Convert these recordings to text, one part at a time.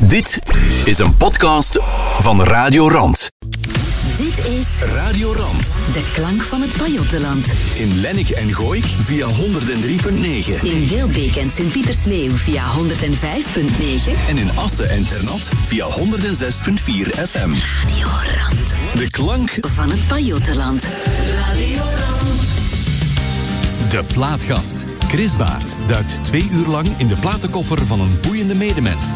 Dit is een podcast van Radio Rand. Dit is Radio Rand. de klank van het Pajottenland. In Lennik en Gooik via 103.9. In Wilbeek en Sint-Pietersleeuw via 105.9. En in Assen en Ternat via 106.4 FM. Radio Rand De klank van het Pajottenland. De Plaatgast. Chris Baert duikt twee uur lang in de platenkoffer van een boeiende medemens.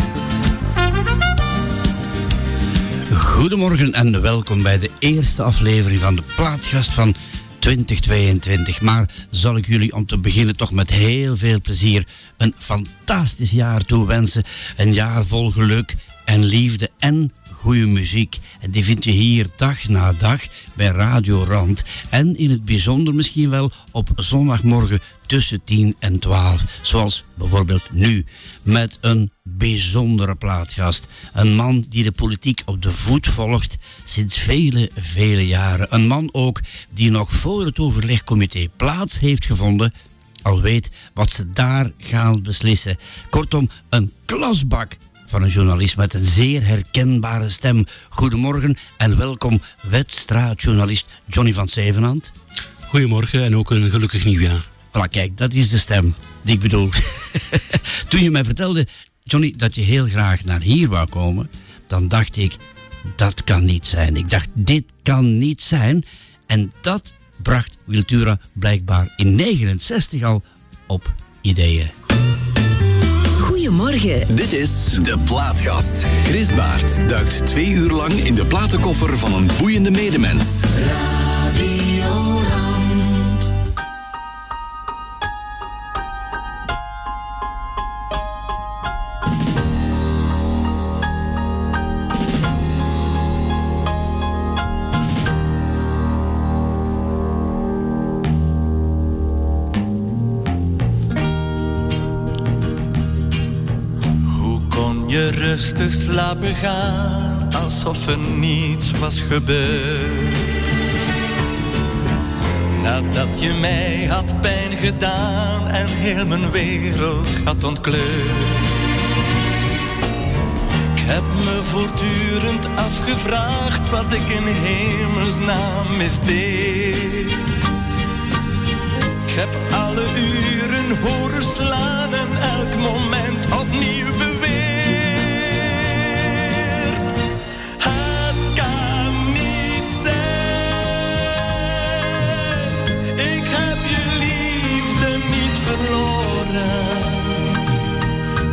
Goedemorgen en welkom bij de eerste aflevering van de Plaatgast van 2022. Maar zal ik jullie om te beginnen toch met heel veel plezier een fantastisch jaar toewensen. Een jaar vol geluk en liefde en goede muziek. En die vind je hier dag na dag bij Radio Rand. En in het bijzonder misschien wel op zondagmorgen tussen 10 en 12. Zoals bijvoorbeeld nu. Met een bijzondere plaatgast. Een man die de politiek op de voet volgt sinds vele, vele jaren. Een man ook die nog voor het overlegcomité plaats heeft gevonden al weet wat ze daar gaan beslissen. Kortom, een klasbak van een journalist met een zeer herkenbare stem. Goedemorgen en welkom, wedstraatjournalist Johnny van Zevenhand. Goedemorgen en ook een gelukkig nieuwjaar. Voilà, kijk, dat is de stem die ik bedoel. Toen je mij vertelde, Johnny, dat je heel graag naar hier wou komen, dan dacht ik, dat kan niet zijn. Ik dacht, dit kan niet zijn. En dat bracht Wiltura blijkbaar in 69 al op ideeën. Goedemorgen. Dit is De Plaatgast. Chris Baert duikt twee uur lang in de platenkoffer van een boeiende medemens. Hoe je rustig slapen gaan alsof er niets was gebeurd? Nadat je mij had pijn gedaan en heel mijn wereld had ontkleurd. Ik heb me voortdurend afgevraagd wat ik in hemelsnaam misdeed. Ik heb alle uren horen slaan en elk moment opnieuw.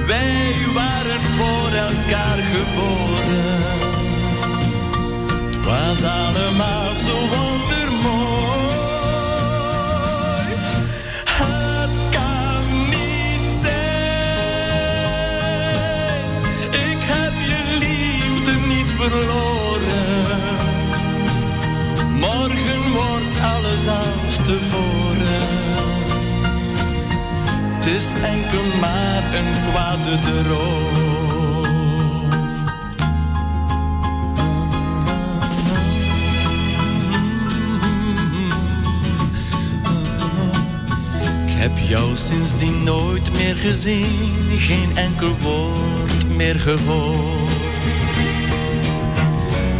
Wij waren voor elkaar geboren. Het was allemaal zo wondermooi. Het kan niet zijn. Ik heb je liefde niet verloren. Morgen wordt alles als. Is enkel maar een kwade droom. Ik heb jou sindsdien nooit meer gezien, geen enkel woord meer gehoord.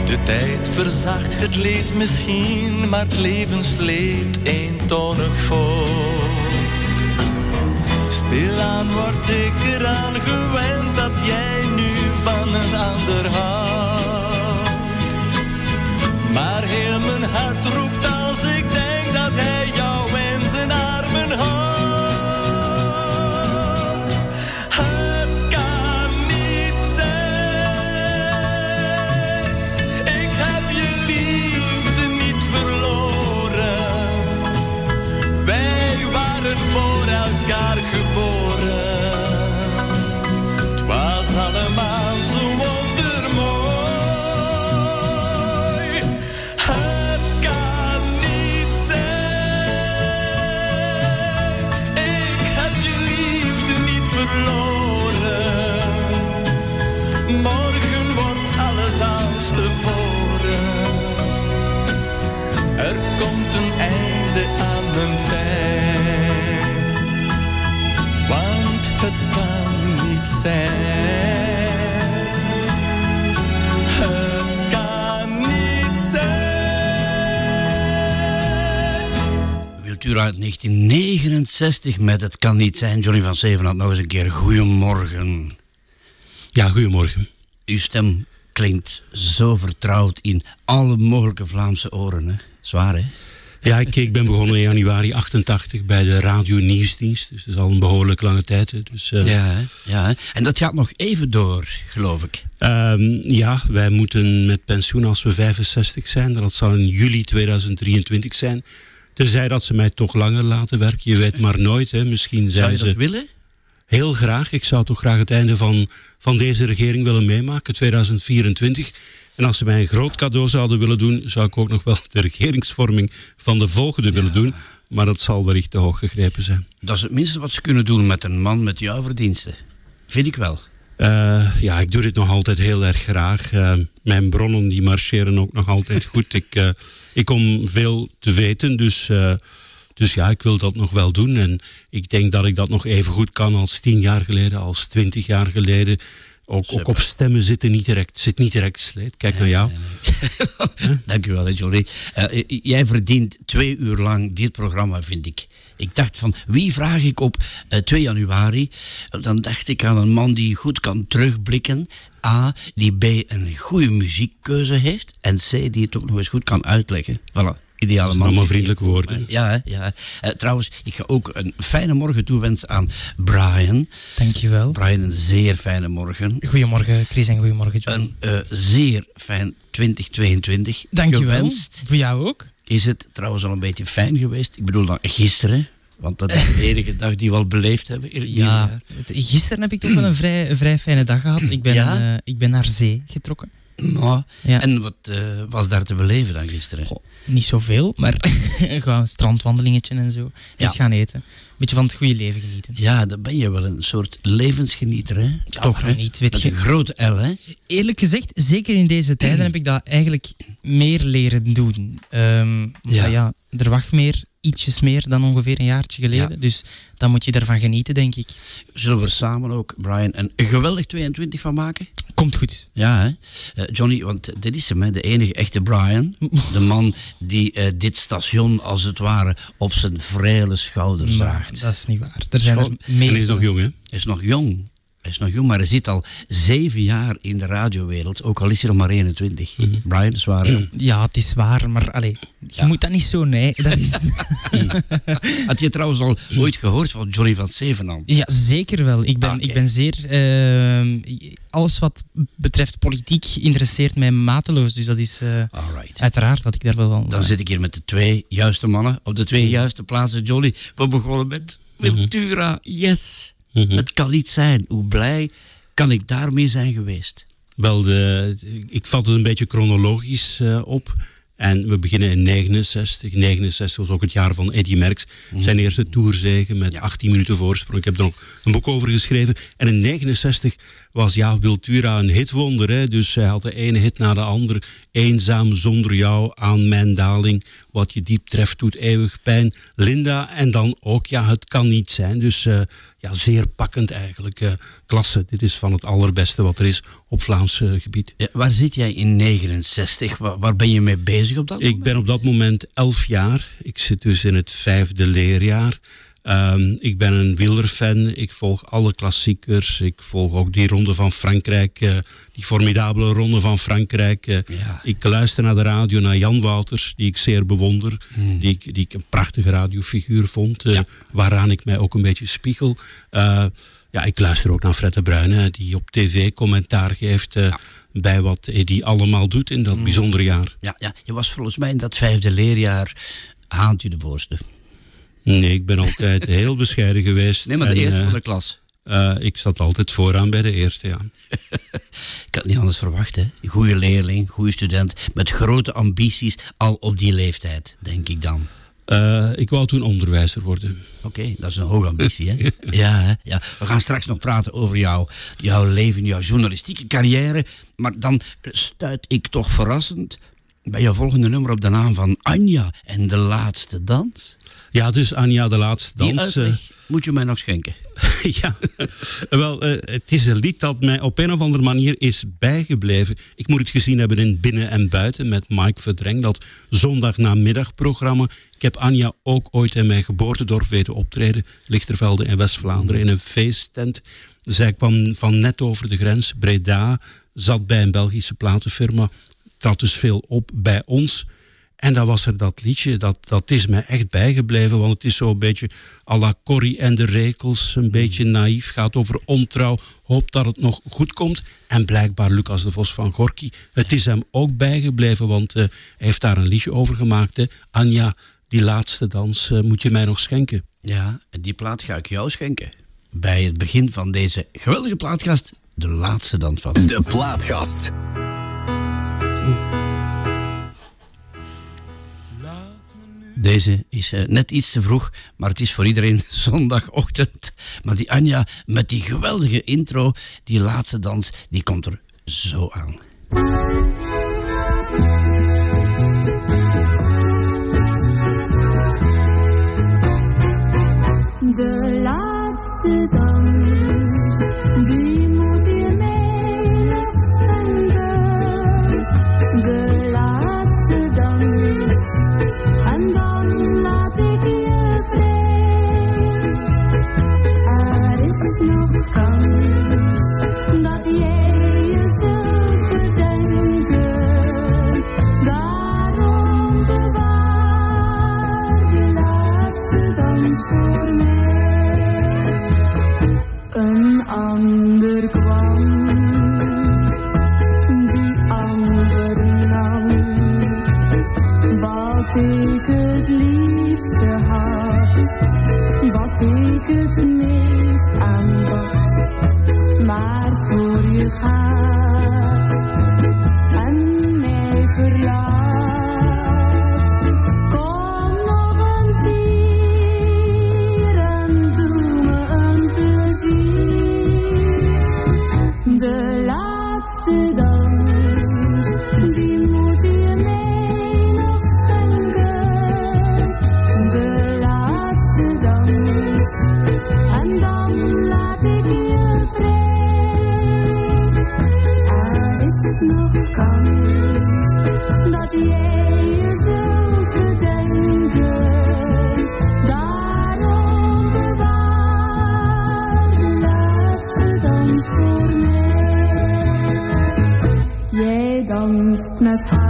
De tijd verzacht het leed misschien, maar het leven sleept eentonig voort. Stilaan word ik eraan gewend dat jij nu van een ander houdt. Maar heel mijn hart roept als ik denk dat hij jou in zijn armen houdt. Het kan niet zijn. Wiltura uit 1969 met Het kan niet zijn. Johnny van Zeven had nog eens een keer Goedemorgen. Ja, goedemorgen. Uw stem klinkt zo vertrouwd in alle mogelijke Vlaamse oren. Hè? Zwaar, hè? Ja, ik, ik ben begonnen in januari 88 bij de Radio Nieuwsdienst. Dus dat is al een behoorlijk lange tijd. Dus, eh, Ja, ja. En dat gaat nog even door, geloof ik. ehm, ja, wij moeten met pensioen als we 65 zijn. Dat zal in juli 2023 zijn. Tenzij dat ze mij toch langer laten werken. Je weet maar nooit. Hè. Misschien Zou zijn je ze... dat willen? Heel graag. Ik zou toch graag het einde van, van deze regering willen meemaken, 2024. En als ze mij een groot cadeau zouden willen doen, zou ik ook nog wel de regeringsvorming van de volgende willen doen. Maar dat zal wellicht te hoog gegrepen zijn. Dat is het minste wat ze kunnen doen met een man met jouw verdiensten. Vind ik wel. Eh, ja, ik doe dit nog altijd heel erg graag. Eh, mijn bronnen die marcheren ook nog altijd goed. Ik, eh, ik kom veel te weten, dus, dus ja, ik wil dat nog wel doen. En ik denk dat ik dat nog even goed kan als tien jaar geleden, als twintig jaar geleden. Ook, ook op stemmen zitten niet direct, zit niet direct sleet. Kijk naar jou. Dank u wel, hè, Johnny. Eh, j- jij verdient twee uur lang dit programma, vind ik. Ik dacht van, wie vraag ik op eh, 2 januari? Dan dacht ik aan een man die goed kan terugblikken. A, die B, een goede muziekkeuze heeft. En C, die het ook nog eens goed kan uitleggen. Voilà. Ideale man. allemaal vriendelijke woorden. Ja, hè, ja. Eh, trouwens, ik ga ook een fijne morgen toewensen aan Brian. Dankjewel. Brian, een zeer fijne morgen. Goedemorgen Chris en goedemorgen John. Een eh, zeer fijn 2022. Dankjewel. Gewenst. Voor jou ook. Is het trouwens al een beetje fijn geweest? Ik bedoel dan gisteren, want dat is de enige dag die we al beleefd hebben. in het nieuwe Ja, gisteren heb ik toch wel een vrij, vrij fijne dag gehad. Ik ben, Ja? eh, ik ben naar zee getrokken. Ja. En wat eh, was daar te beleven dan gisteren? Goh, niet zoveel, maar gewoon een strandwandelingetje en zo. Ja. Iets gaan eten. Beetje van het goede leven genieten. Ja, dan ben je wel een soort levensgenieter, hè? Ja, Toch, hè? niet, weet je. een grote L, hè? Eerlijk gezegd, zeker in deze tijden heb ik dat eigenlijk meer leren doen. Ehm, Ja. ja. Er wacht meer, ietsjes meer dan ongeveer een jaartje geleden. Ja. Dus dan moet je ervan genieten, denk ik. Zullen we er samen ook, Brian, een geweldig 22 van maken? Komt goed. Ja, hè? Eh, Johnny, want dit is hem, hè? de enige echte Brian. De man die eh, dit station, als het ware, op zijn vrele schouders Maar draagt. dat is niet waar. Er zijn er meer. En hij is nog jong, hè? Hij is nog jong. Hij is nog jong, maar hij zit al zeven jaar in de radiowereld. Ook al is hij nog maar 21. Brian, dat is waar. hè? Ja, het is waar, maar allee, je moet dat niet zo, nee. Dat is, Had je trouwens al ooit gehoord van Johnny van Zevenhand? ja, zeker wel. Ik ben, Ah, ik ben zeer... ehm, alles wat betreft politiek interesseert mij mateloos. Dus dat is Alright. uiteraard dat ik daar wel van... Dan zit ik hier met de twee juiste mannen op de twee juiste plaatsen. Johnny, we begonnen met Ventura. Yes. Mhm. Het kan niet zijn. Hoe blij kan ik daarmee zijn geweest? Wel, de, ik vat het een beetje chronologisch eh, op. En we beginnen in 69. 69 was ook het jaar van Eddy Merckx. Zijn eerste tourzegen met 18 minuten voorsprong. Ik heb er ook een boek over geschreven. En in 69 was ja, Wiltura een hitwonder. Hè? Dus hij had de ene hit na de andere. Eenzaam zonder jou aan mijn daling. Wat je diep treft doet eeuwig pijn. Linda en dan ook ja, het kan niet zijn. Dus eh, ja, zeer pakkend eigenlijk. eh, klasse, dit is van het allerbeste wat er is op Vlaams gebied. Ja, waar zit jij in 69? Waar, waar ben je mee bezig op dat Ik moment? ben op dat moment elf jaar. Ik zit dus in het vijfde leerjaar. Ehm, ik ben een wielerfan. Ik volg alle klassiekers. Ik volg ook die ronde van Frankrijk. eh, die formidabele ronde van Frankrijk. eh. Ja. Ik luister naar de radio, naar Jan Wouters, die ik zeer bewonder. Die, ik, die ik een prachtige radiofiguur vond. eh, Waaraan ik mij ook een beetje spiegel. Ja, ik luister ook naar Fred de Bruyne, die op tv commentaar geeft. Bij wat hij allemaal doet in dat bijzondere jaar. Ja, ja, je was volgens mij in dat vijfde leerjaar haant u de voorste. Nee, ik ben altijd heel bescheiden geweest. Nee, maar de En, eerste eh, van de klas. eh, ik zat altijd vooraan bij de eerste, ja. Ik had niet anders verwacht, hè. Goede leerling, goede student, met grote ambities, al op die leeftijd, denk ik dan. Eh, ik wou toen onderwijzer worden. Oké, dat is een hoge ambitie, hè? Ja, hè? ja, we gaan straks nog praten over jou, jouw leven, jouw journalistieke carrière. Maar dan stuit ik toch verrassend bij jouw volgende nummer op de naam van Anja en de laatste dans. Ja, dus Anja, de laatste Die dans. eh, uitleg moet je mij nog schenken. ja, wel, eh, het is een lied dat mij op een of andere manier is bijgebleven. Ik moet het gezien hebben in Binnen en Buiten met Mike Verdreng, dat zondagnamiddagprogramma. Ik heb Anja ook ooit in mijn geboortedorp weten optreden, Lichtervelde in West-Vlaanderen, in een feesttent. Zij kwam van net over de grens, Breda, zat bij een Belgische platenfirma, trad dus veel op bij ons. En dan was er dat liedje, dat, dat is mij echt bijgebleven, want het is zo'n beetje à la Corrie en de Rekels, een beetje naïef, gaat over ontrouw, hoopt dat het nog goed komt. En blijkbaar Lucas de Vos van Gorky, het is hem ook bijgebleven, want eh, hij heeft daar een liedje over gemaakt. Hè. Anja, die laatste dans eh, moet je mij nog schenken. Ja, en die plaat ga ik jou schenken. Bij het begin van deze geweldige plaatkast, de laatste dans van. De plaatkast. Deze is eh, net iets te vroeg, maar het is voor iedereen zondagochtend. Maar die Anja met die geweldige intro, die laatste dans, die komt er zo aan. De laatste dans, danst met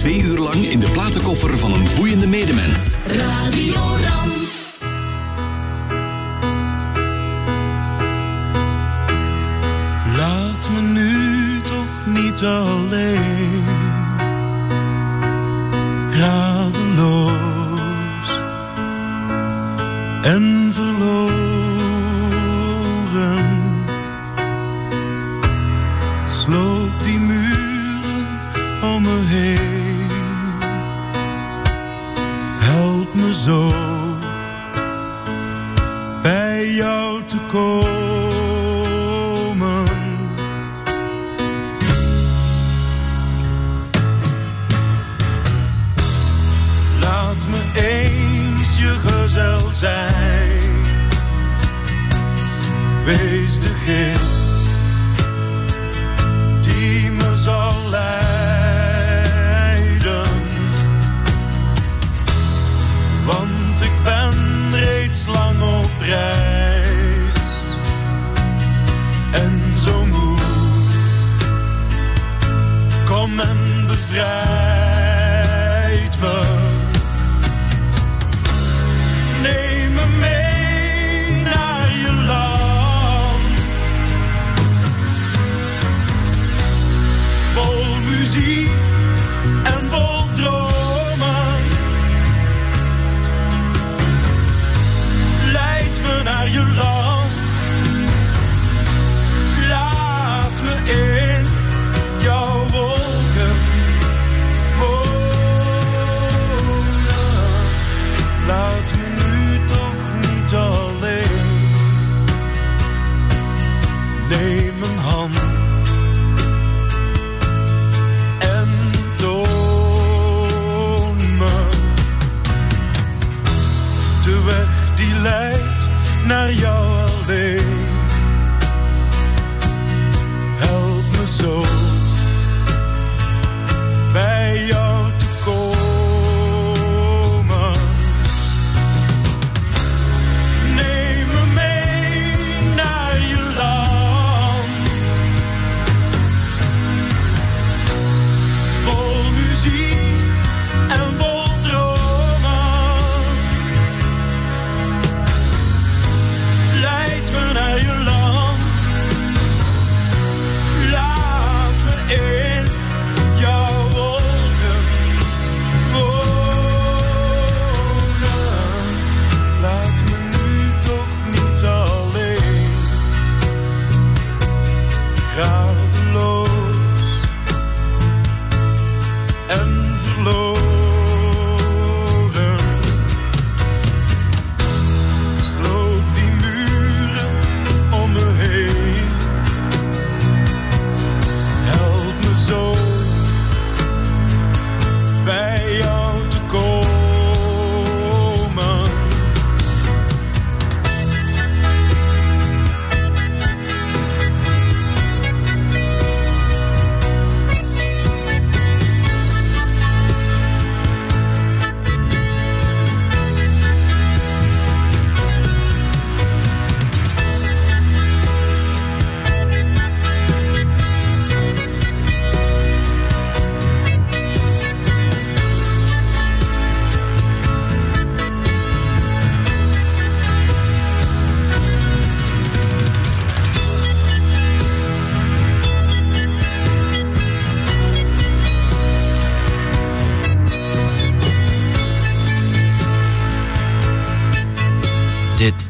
twee uur lang in de platenkoffer van een boeiende medemens. Radio Ram. Laat me nu toch niet alleen. Radeloos en verloren.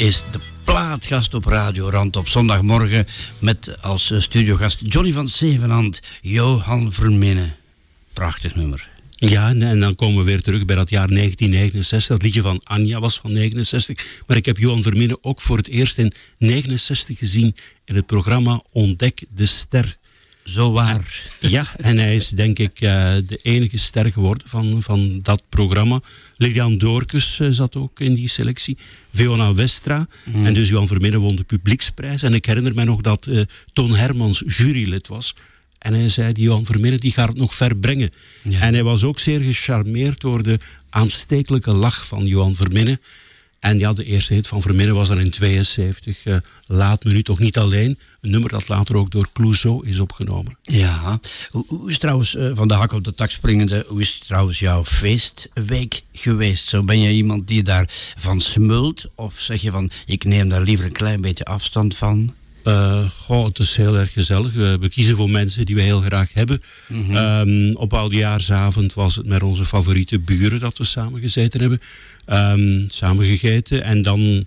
Is de plaatgast op Radio Rand op zondagmorgen met als eh, studiogast Johnny van Zevenhand, Johan Verminnen. Prachtig nummer. Ja, en, dan komen we weer terug bij dat jaar 1969. Dat liedje van Anja was van 69. Maar ik heb Johan Verminnen ook voor het eerst in 69 gezien in het programma Ontdek de Ster. Zo waar. Ja, en hij is denk ik eh, de enige ster geworden van, van dat programma. Lilian Doorkes eh, zat ook in die selectie. Veona Westra. En dus Johan Verminnen won de publieksprijs. En ik herinner me nog dat eh, Toon Hermans jurylid was. En hij zei, die Johan Verminnen die gaat het nog ver brengen. Ja. En hij was ook zeer gecharmeerd door de aanstekelijke lach van Johan Verminnen. En ja, de eerste hit van Verminnen was dan in 72. eh, Laat me nu toch niet alleen. Een nummer dat later ook door Clouseau is opgenomen. Ja. Hoe, is trouwens, eh, van de hak op de tak springende, hoe is trouwens jouw feestweek geweest? Zo ben je iemand die daar van smult? Of zeg je van, ik neem daar liever een klein beetje afstand van? Eh, goh, het is heel erg gezellig. We, we kiezen voor mensen die we heel graag hebben. Ehm, op oudejaarsavond was het met onze favoriete buren dat we samen gezeten hebben. Ehm, samen gegeten. En dan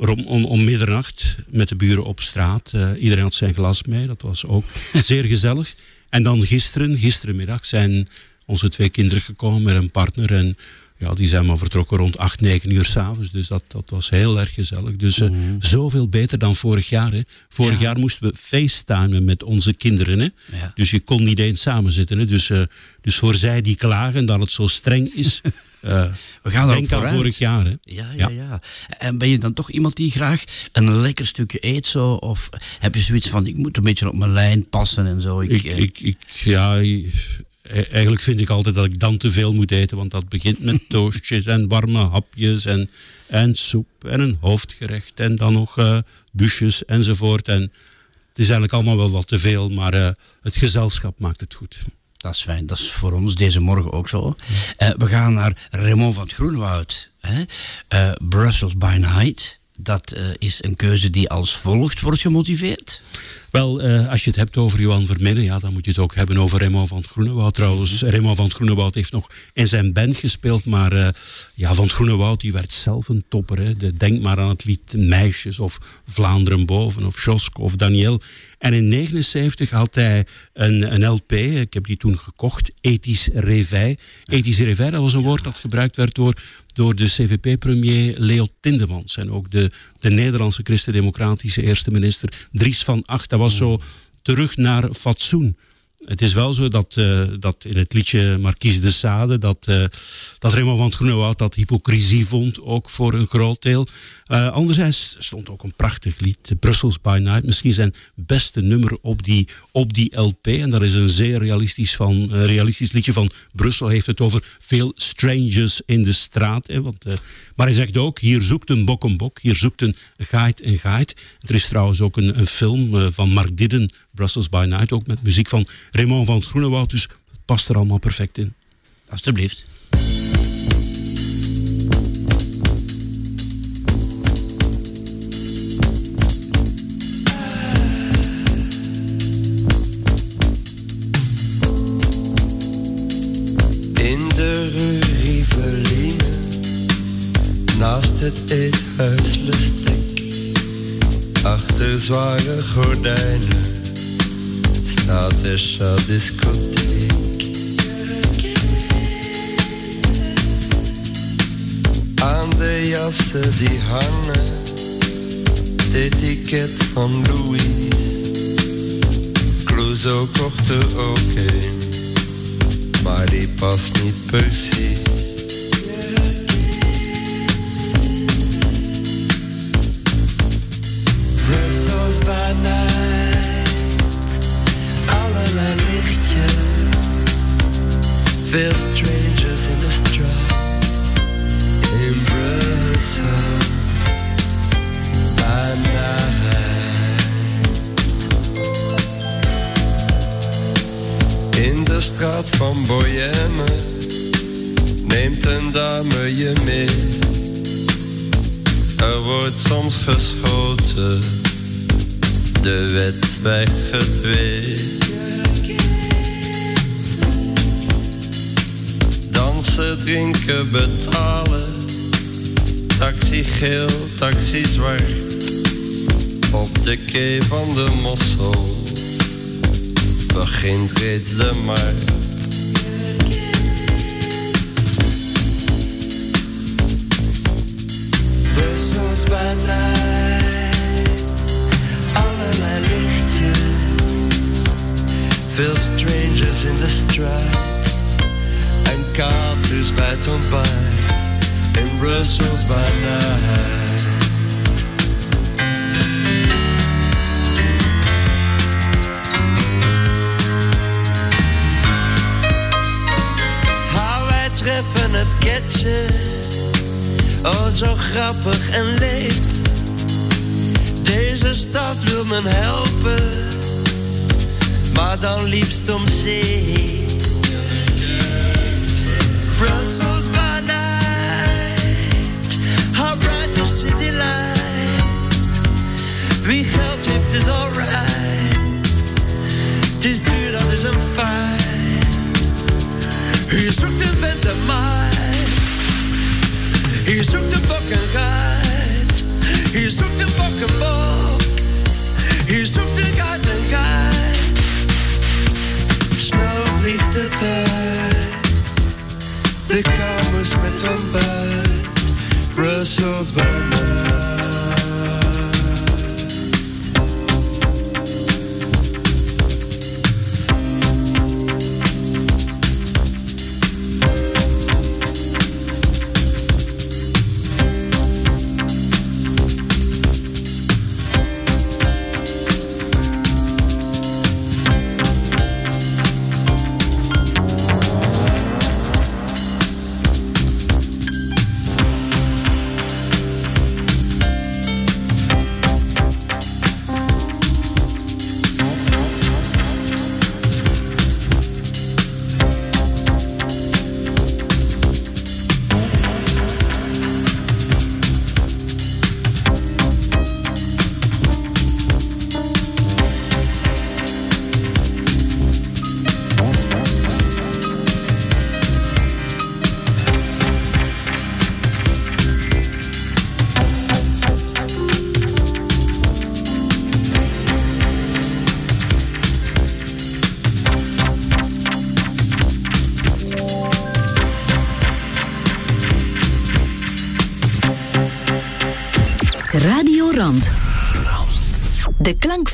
rom, om, om middernacht met de buren op straat. Eh, iedereen had zijn glas mee. Dat was ook zeer gezellig. En dan gisteren, gisterenmiddag, zijn onze twee kinderen gekomen met een partner. En ja, die zijn maar vertrokken rond 8, 9 uur s'avonds. Dus dat, dat was heel erg gezellig. Dus eh, zoveel beter dan vorig jaar. Hè. Vorig Ja. jaar moesten we facetimen met onze kinderen. Hè. Ja. Dus je kon niet eens samen zitten. Hè. Dus, eh, dus voor zij die klagen dat het zo streng is, Eh, We gaan denk aan vorig jaar. Hè. Ja, ja, Ja. En ben je dan toch iemand die graag een lekker stukje eet zo? Of heb je zoiets van, ik moet een beetje op mijn lijn passen en zo? Ik, Ik, ik, ik, ja, eigenlijk vind ik altijd dat ik dan te veel moet eten, want dat begint met toastjes en warme hapjes en, en soep en een hoofdgerecht en dan nog eh busjes enzovoort. En het is eigenlijk allemaal wel wat te veel, maar eh, het gezelschap maakt het goed. Dat is fijn, dat is voor ons deze morgen ook zo. Eh, we gaan naar Raymond van het Groenwoud. Hè? Eh, Brussels by Night. Dat eh, is een keuze die als volgt wordt gemotiveerd. Wel, eh, als je het hebt over Johan Vermillen, ja, dan moet je het ook hebben over Raymond van het Groenewoud. Trouwens, Raymond van het Groenewoud heeft nog in zijn band gespeeld, maar eh, ja, van het Groenewoud die werd zelf een topper. Hè. De- denk maar aan het lied Meisjes of Vlaanderen boven of Joske of Daniel. En in 79 had hij een, een LP, ik heb die toen gekocht, Ethisch Réveil. Ethisch Réveil, dat was een woord dat gebruikt werd door, door de CVP-premier Leo Tindemans. En ook de, de Nederlandse christendemocratische eerste minister Dries van Acht. Dat was zo terug naar fatsoen. Het is wel zo dat, eh, dat in het liedje Marquise de Sade, dat, eh dat Raymond van het Groenewoud dat hypocrisie vond, ook voor een groot deel. Eh, anderzijds stond ook een prachtig lied, Brussels by Night, misschien zijn beste nummer op die, op die LP. En dat is een zeer realistisch, van, realistisch liedje van Brussel. heeft het over veel strangers in de straat. Hè, want, eh, maar hij zegt ook, hier zoekt een bok een bok, hier zoekt een geit een geit. Er is trouwens ook een, een film eh, van Mark Didden, Brussels by Night, ook met muziek van Raymond van het Groenewoud. Dus het past er allemaal perfect in. Alsjeblieft. Het eethuis Lustek, achter zware gordijnen, staat de Chat-discotheek. Aan de jassen die hangen, het etiket van Louise. Clouseau kocht er ook een maar die past niet precies. Veel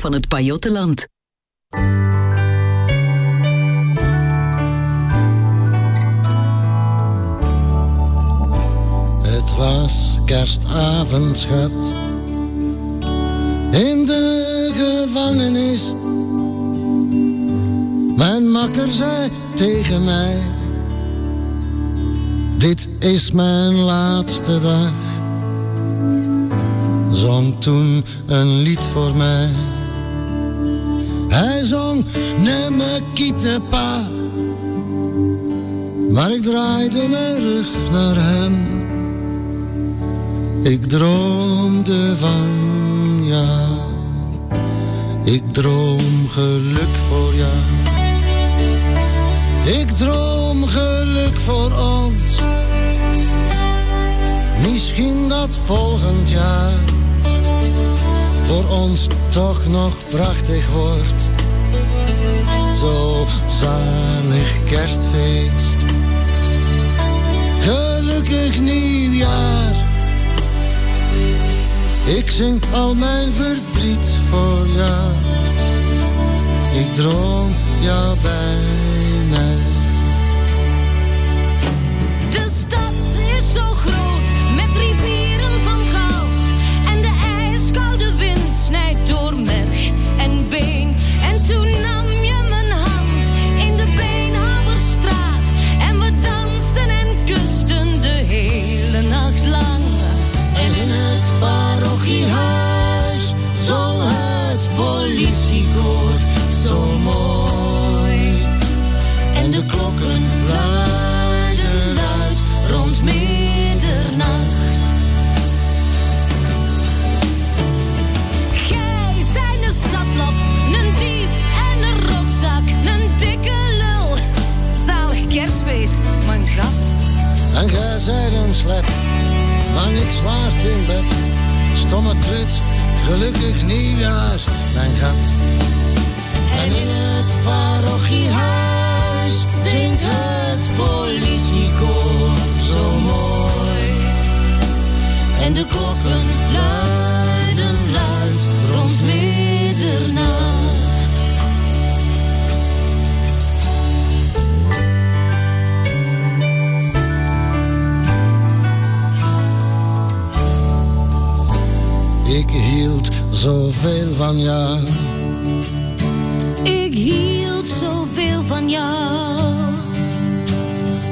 van het Pajottenland. Was kerstavond. In de gevangenis. Mijn makker zei tegen mij. Dit is mijn laatste dag. Zong toen een lied voor mij. Hij zong Nemme Kietepa. Maar ik draaide mijn rug naar hem. Ik droomde van jou. Ik droom geluk voor jou. Ik droom geluk voor ons. Misschien dat volgend jaar voor ons toch nog prachtig wordt. Zo zalig kerstfeest. Gelukkig nieuwjaar. Ik zing al mijn verdriet voor jou. Ik droom jou bij mij. De stad is zo groot, met rivieren van goud. En de ijskoude wind snijdt door merg en been. En toen nam parochiehuis zong het politiekoor zo mooi. En de klokken luiden luid rond middernacht. Gij zijn een zatlap, een dief en een rotzak, een dikke lul. Zalig kerstfeest, mijn gat. En gij zijt een slet, maar niks waard in bed. Stomme trut, gelukkig nieuwjaar, mijn gat. En in het parochiehuis zingt het politiekoor zo mooi. En de klokken luiden Ik hield zoveel van jou. Ik hield zoveel van jou.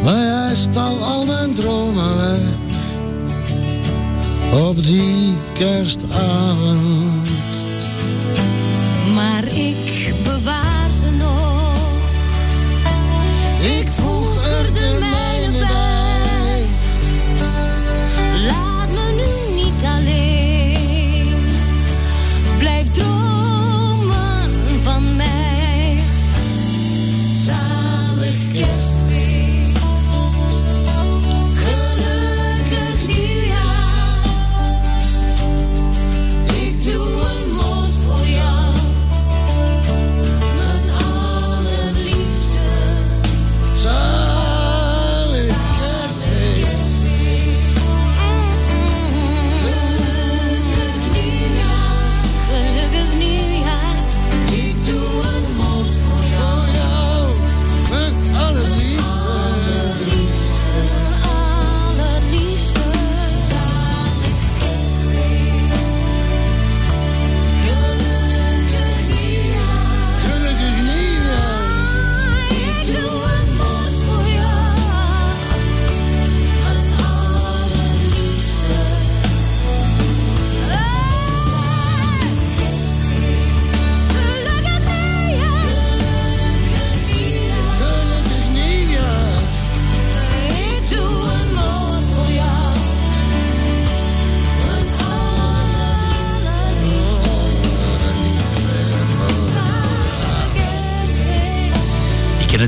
Maar jij stal al mijn dromen weg. Op die kerstavond.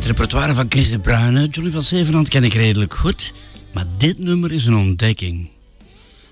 Het repertoire van Chris de Bruyne. Johnny van Zevenhand ken ik redelijk goed. Maar dit nummer is een ontdekking.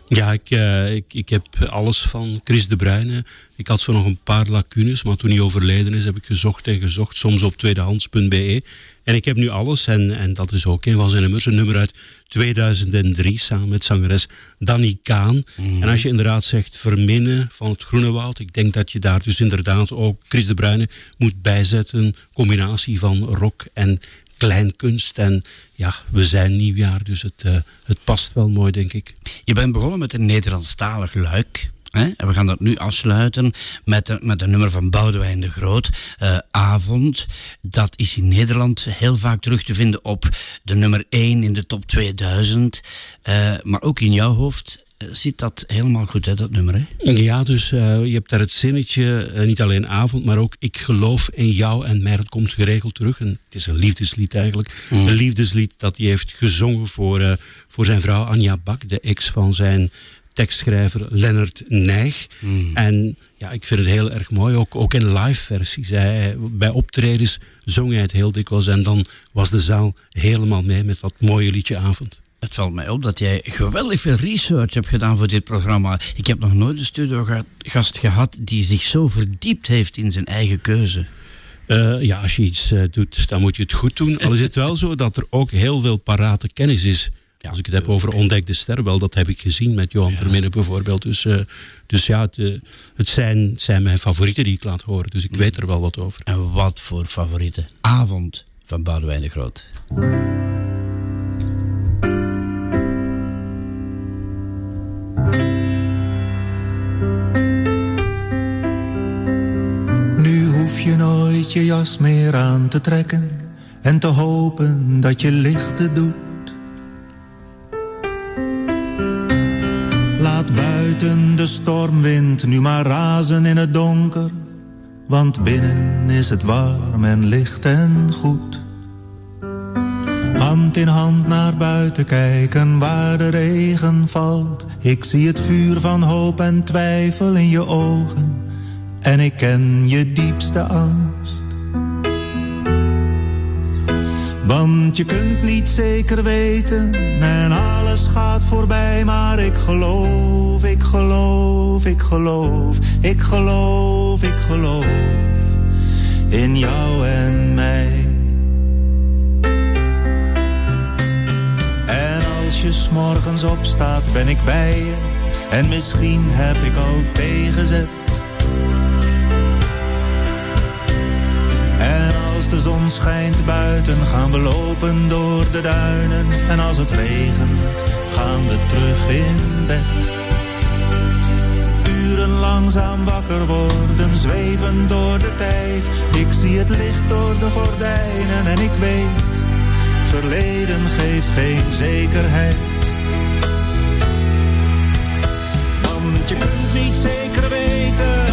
Ja, ik, eh, ik, ik heb alles van Chris de Bruyne. Ik had zo nog een paar lacunes, maar toen hij overleden is, heb ik gezocht en gezocht, soms op tweedehands.be. En ik heb nu alles, en, en dat is ook een van zijn nummers, een nummer uit 2003 samen met zangeres Danny Kaan. En als je inderdaad zegt verminnen van het Groene Woud, ik denk dat je daar dus inderdaad ook Chris de Bruyne moet bijzetten. Combinatie van rock en kleinkunst. En ja, we zijn nieuwjaar, dus het, eh, het past wel mooi, denk ik. Je bent begonnen met een Nederlandstalig luik. En we gaan dat nu afsluiten met een, met een nummer van Boudewijn de Groot, eh, Avond. Dat is in Nederland heel vaak terug te vinden op de nummer 1 in de top 2000. Eh, maar ook in jouw hoofd eh, zit dat helemaal goed, hè, dat nummer. Hè? Ja, dus je hebt daar het zinnetje, niet alleen avond, maar ook ik geloof in jou en mij. Dat komt geregeld terug. En het is een liefdeslied eigenlijk. Mm. Een liefdeslied dat hij heeft gezongen voor, voor zijn vrouw Anja Bak, de ex van zijn tekstschrijver Lennart Nijg. En ja, ik vind het heel erg mooi, ook, ook in live versies. Hij, bij optredens zong hij het heel dikwijls en dan was de zaal helemaal mee met dat mooie liedje Avond. Het valt mij op dat jij geweldig veel research hebt gedaan voor dit programma. Ik heb nog nooit een studiogast gehad die zich zo verdiept heeft in zijn eigen keuze. Eh, ja, als je iets eh, doet, dan moet je het goed doen. Al is het wel zo dat er ook heel veel parate kennis is. Als ik het heb over Ontdekte Ster, wel, dat heb ik gezien met Johan Verminnen bijvoorbeeld. Dus, eh, dus ja, het, eh, het zijn, het zijn mijn favorieten die ik laat horen. Dus ik weet er wel wat over. En wat voor favoriete avond van Boudewijn de Groot. Nu hoef je nooit je jas meer aan te trekken en te hopen dat je lichten doet. De stormwind nu maar razen in het donker, want binnen is het warm en licht en goed. Hand in hand naar buiten kijken waar de regen valt. Ik zie het vuur van hoop en twijfel in je ogen. En ik ken je diepste angst. Want je kunt niet zeker weten en alles gaat voorbij. Maar ik geloof, ik geloof, ik geloof, ik geloof, ik geloof in jou en mij. En als je s'morgens opstaat ben ik bij je en misschien heb ik al tegenzet. En als de zon schijnt buiten gaan we lopen door de duinen. En als het regent gaan we terug in bed. Langzaam wakker worden, zweven door de tijd. Ik zie het licht door de gordijnen en ik weet, verleden geeft geen zekerheid. Want je kunt niet zeker weten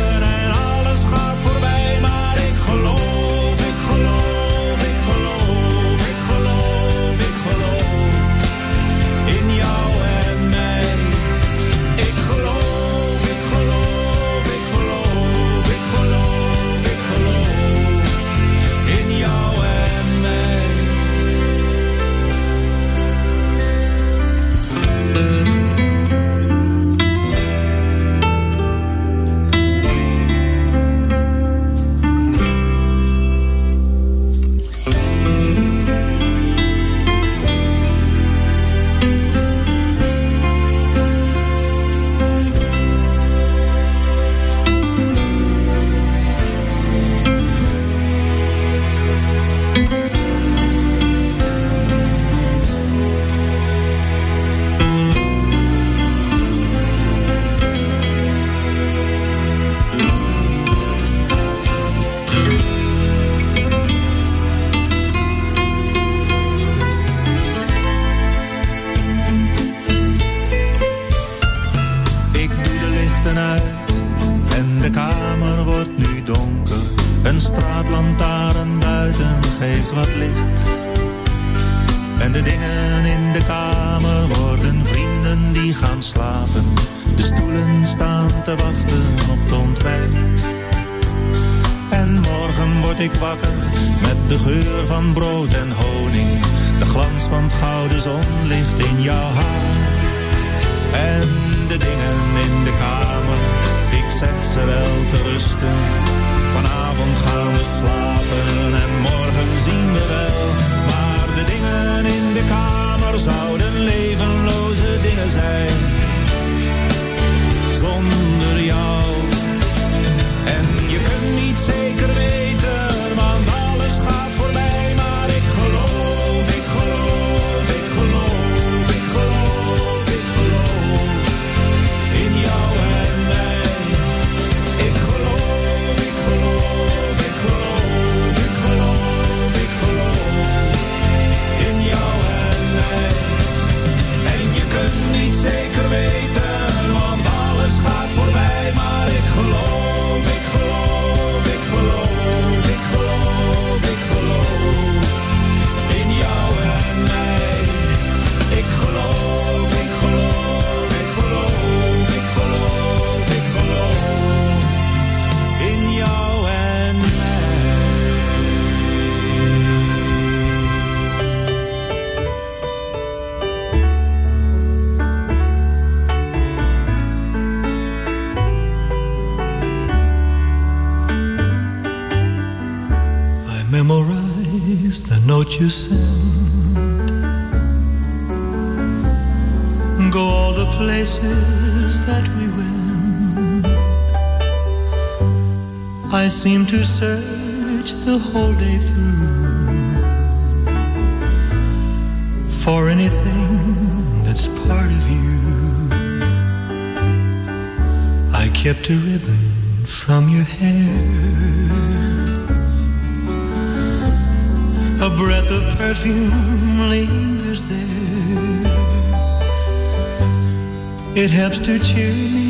search the whole day through for anything that's part of you. I kept a ribbon from your hair. A breath of perfume lingers there. It helps to cheer me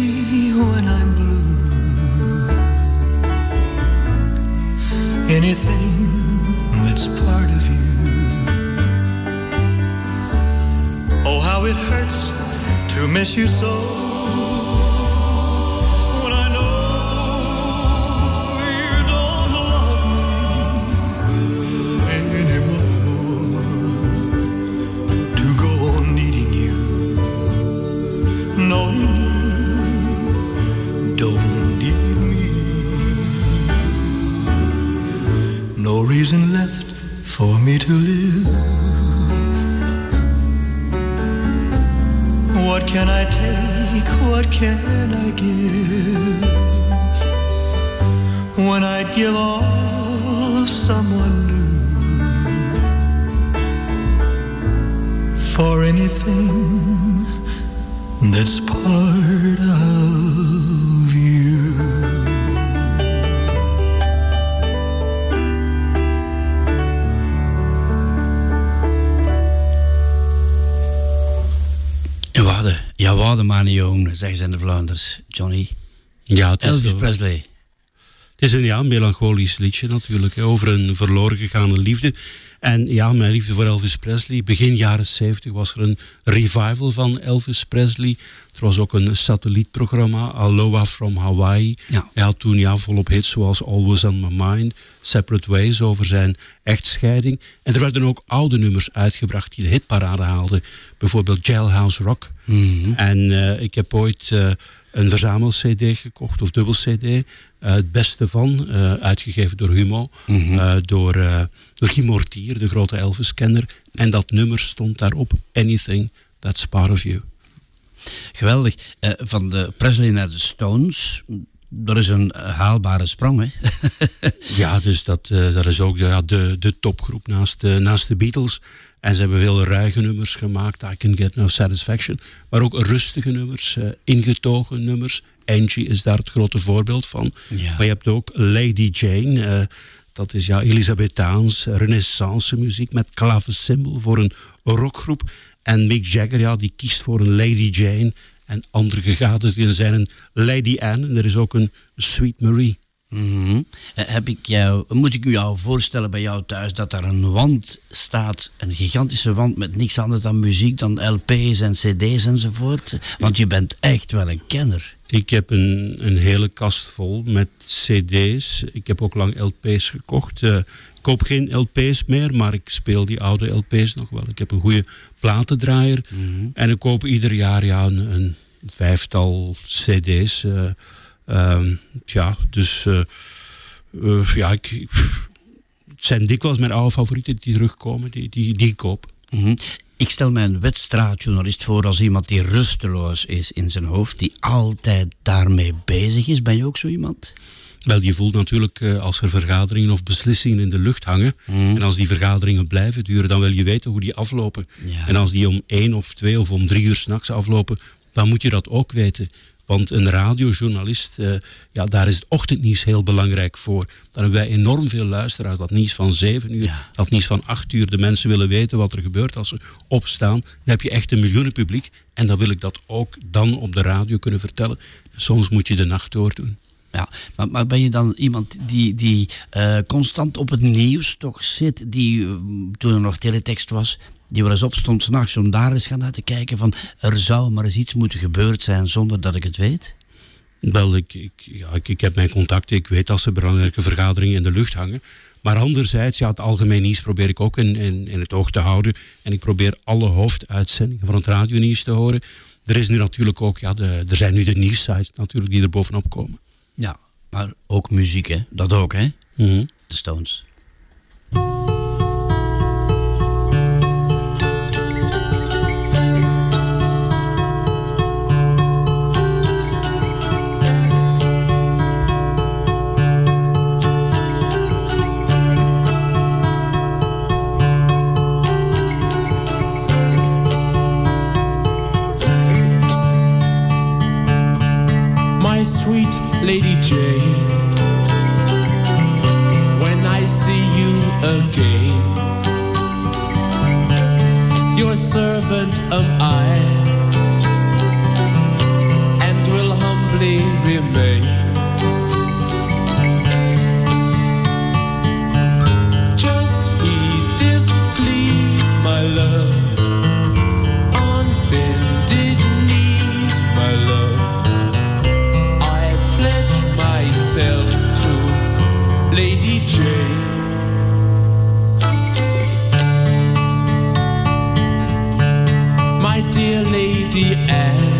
zeggen ze in de Vlaanders. Johnny. Ja, het Elvis. Presley. Het is een ja, melancholisch liedje natuurlijk, hè, over een verloren gegaane liefde. En ja, mijn liefde voor Elvis Presley. Begin jaren 70 was er een revival van Elvis Presley. Er was ook een satellietprogramma, Aloha from Hawaii. Ja. Hij had toen ja, volop hits zoals Always on My Mind, Separate Ways over zijn echtscheiding. En er werden ook oude nummers uitgebracht die de hitparade haalden. Bijvoorbeeld Jailhouse Rock. En eh, ik heb ooit eh, een verzamel-cd gekocht, of dubbel-cd. eh, het beste van, uitgegeven door Humo. eh, door, door Guy Mortier, de grote Elvis-kenner. En dat nummer stond daarop. Anything that's part of you. Geweldig. Eh, van de Presley naar de Stones, dat is een haalbare sprong, hè? Ja, dus dat, eh, dat is ook de, ja, de, de topgroep naast, de naast de Beatles. En ze hebben veel ruige nummers gemaakt. I Can Get No Satisfaction. Maar ook rustige nummers, ingetogen nummers. Angie is daar het grote voorbeeld van. Ja. Maar je hebt ook Lady Jane. dat is ja, Elisabethaans, renaissance muziek met klavecimbal voor een rockgroep. En Mick Jagger, ja, die kiest voor een Lady Jane. En andere gegadigden zijn een Lady Anne. En er is ook een Sweet Marie. Mhm. Eh, Heb ik jou, moet ik u jou voorstellen bij jou thuis dat er een wand staat, een gigantische wand met niks anders dan muziek, dan LP's en CD's enzovoort? Want je bent echt wel een kenner. Ik heb een, een hele kast vol met cd's. Ik heb ook lang LP's gekocht. Eh, koop geen LP's meer, maar ik speel die oude LP's nog wel. Ik heb een goede platendraaier. En ik koop ieder jaar ja, een, een vijftal cd's. eh, ehm, ja, dus... eh, Eh, ja, ik, ik- het zijn dikwijls mijn oude favorieten die terugkomen, die, die, die ik koop. Mhm. Ik stel mij een wedstraatjournalist voor als iemand die rusteloos is in zijn hoofd, die altijd daarmee bezig is. Ben je ook zo iemand? Wel, je voelt natuurlijk eh, als er vergaderingen of beslissingen in de lucht hangen. En als die vergaderingen blijven duren, dan wil je weten hoe die aflopen. Ja. En als die om één of twee of om drie uur s'nachts aflopen, dan moet je dat ook weten. Want een radiojournalist, eh, ja, daar is het ochtendnieuws heel belangrijk voor. Dan hebben wij enorm veel luisteraars. Dat nieuws van zeven uur, Ja. dat nieuws van acht uur. De mensen willen weten wat er gebeurt als ze opstaan. Dan heb je echt een miljoenenpubliek. En dan wil ik dat ook dan op de radio kunnen vertellen. Soms moet je de nacht doordoen. Ja, maar, ben je dan iemand die, die eh, constant op het nieuws toch zit, die eh, toen er nog teletext was, die wel eens opstond s'nachts om daar eens gaan naar te kijken van er zou maar eens iets moeten gebeurd zijn zonder dat ik het weet? Wel, ik, ik, ja, ik, ik heb mijn contacten. Ik weet dat ze belangrijke vergaderingen in de lucht hangen. Maar anderzijds, ja, het algemeen nieuws probeer ik ook in, in, in het oog te houden. En ik probeer alle hoofduitzendingen van het radionieuws te horen. Er, is nu natuurlijk ook, ja, de, er zijn nu de nieuwssites natuurlijk die er bovenop komen. Ja, maar ook muziek, hè? Dat ook, hè? Mhm. De Stones. Lady Jane. Dear Lady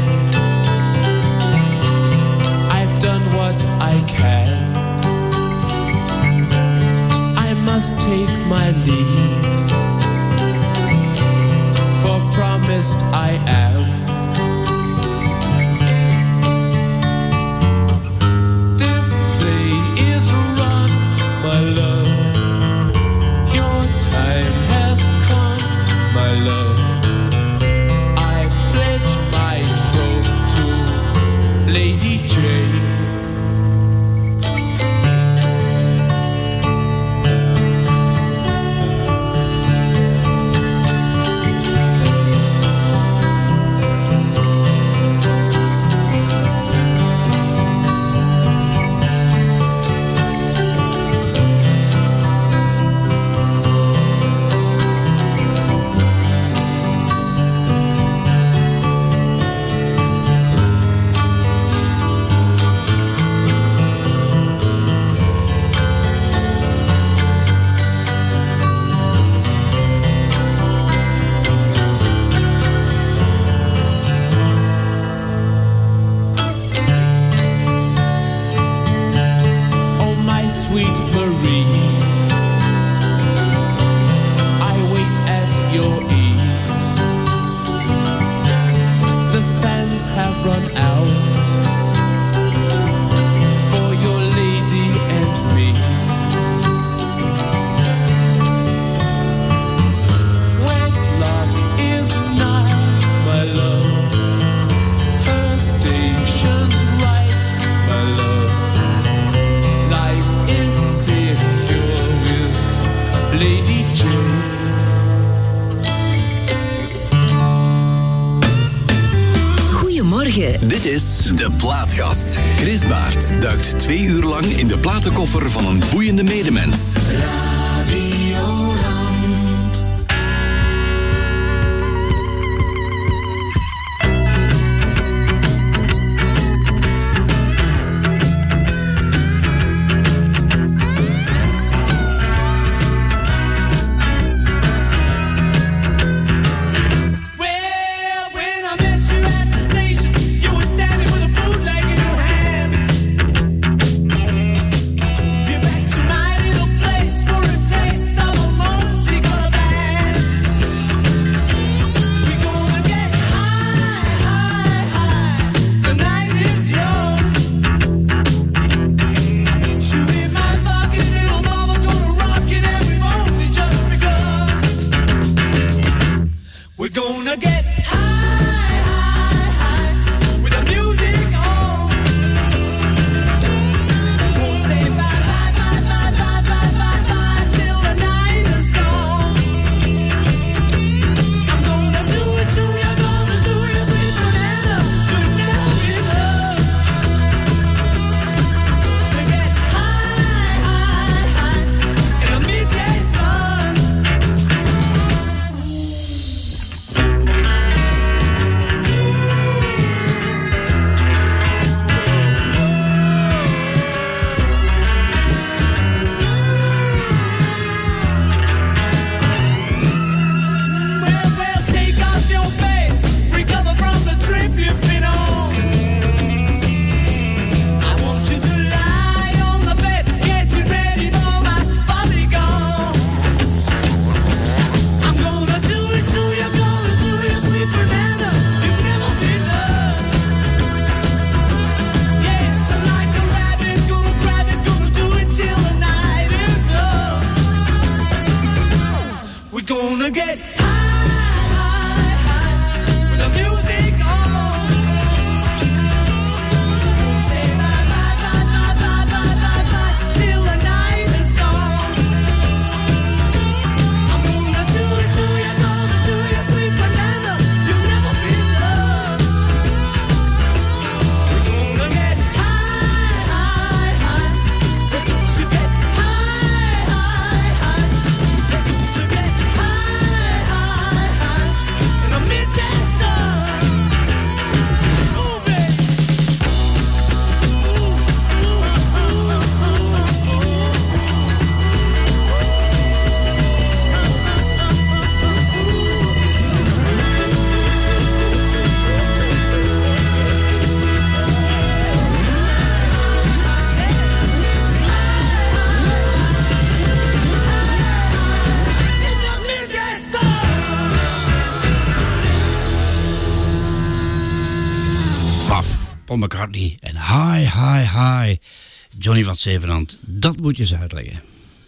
Johnny van Zevenhand, dat moet je eens uitleggen.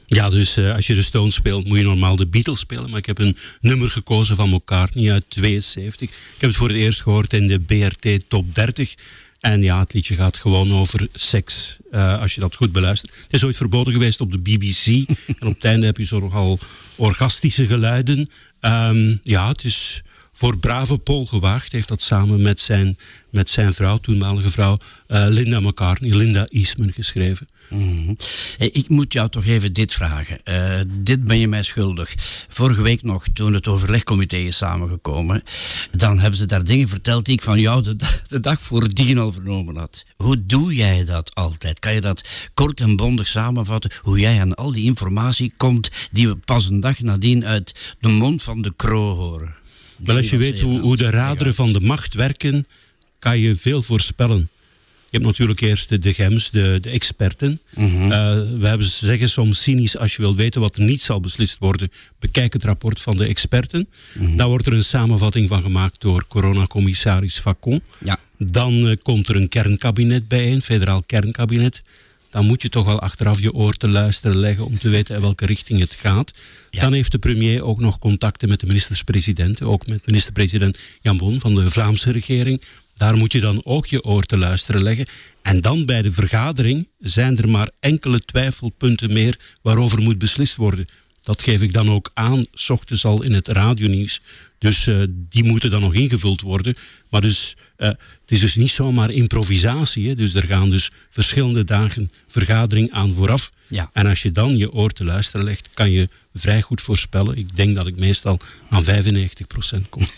Ja, dus eh, als je de Stones speelt, moet je normaal de Beatles spelen. Maar ik heb een nummer gekozen van McCartney uit 72. Ik heb het voor het eerst gehoord in de BRT Top 30. En ja, het liedje gaat gewoon over seks, eh, als je dat goed beluistert. Het is ooit verboden geweest op de BBC. en op het einde heb je zo nogal orgastische geluiden. Ehm, ja, het is voor brave Paul gewaagd. heeft dat samen met zijn, met zijn vrouw, toenmalige vrouw, eh, Linda McCartney, Linda Eastman, geschreven. Mhm. Ik moet jou toch even dit vragen. Eh, dit ben je mij schuldig. Vorige week nog, toen het overlegcomité is samengekomen, dan hebben ze daar dingen verteld die ik van jou de, da- de dag voordien al vernomen had. Hoe doe jij dat altijd? Kan je dat kort en bondig samenvatten? Hoe jij aan al die informatie komt die we pas een dag nadien uit de mond van de kroo horen? Wel, als je weet hoe, hoe de raderen van de macht werken, kan je veel voorspellen. Je hebt natuurlijk eerst de, de gems, de, de experten. Mhm. Eh, we hebben ze zeggen soms cynisch, als je wil weten wat er niet zal beslist worden, bekijk het rapport van de experten. Mhm. Daar wordt er een samenvatting van gemaakt door coronacommissaris Facon. Ja. Dan eh, komt er een kernkabinet bijeen, federaal kernkabinet. Dan moet je toch wel achteraf je oor te luisteren leggen om te weten in welke richting het gaat. Dan heeft de premier ook nog contacten met de ministers-presidenten, ook met minister-president Jan Bon van de Vlaamse regering. Daar moet je dan ook je oor te luisteren leggen. En dan bij de vergadering zijn er maar enkele twijfelpunten meer waarover moet beslist worden. Dat geef ik dan ook aan, s ochtends al in het radionieuws. Dus eh, die moeten dan nog ingevuld worden. Maar dus, eh, het is dus niet zomaar improvisatie. Hè. Dus er gaan dus verschillende dagen vergadering aan vooraf. Ja. En als je dan je oor te luisteren legt, kan je vrij goed voorspellen. Ik denk dat ik meestal aan 95% kom.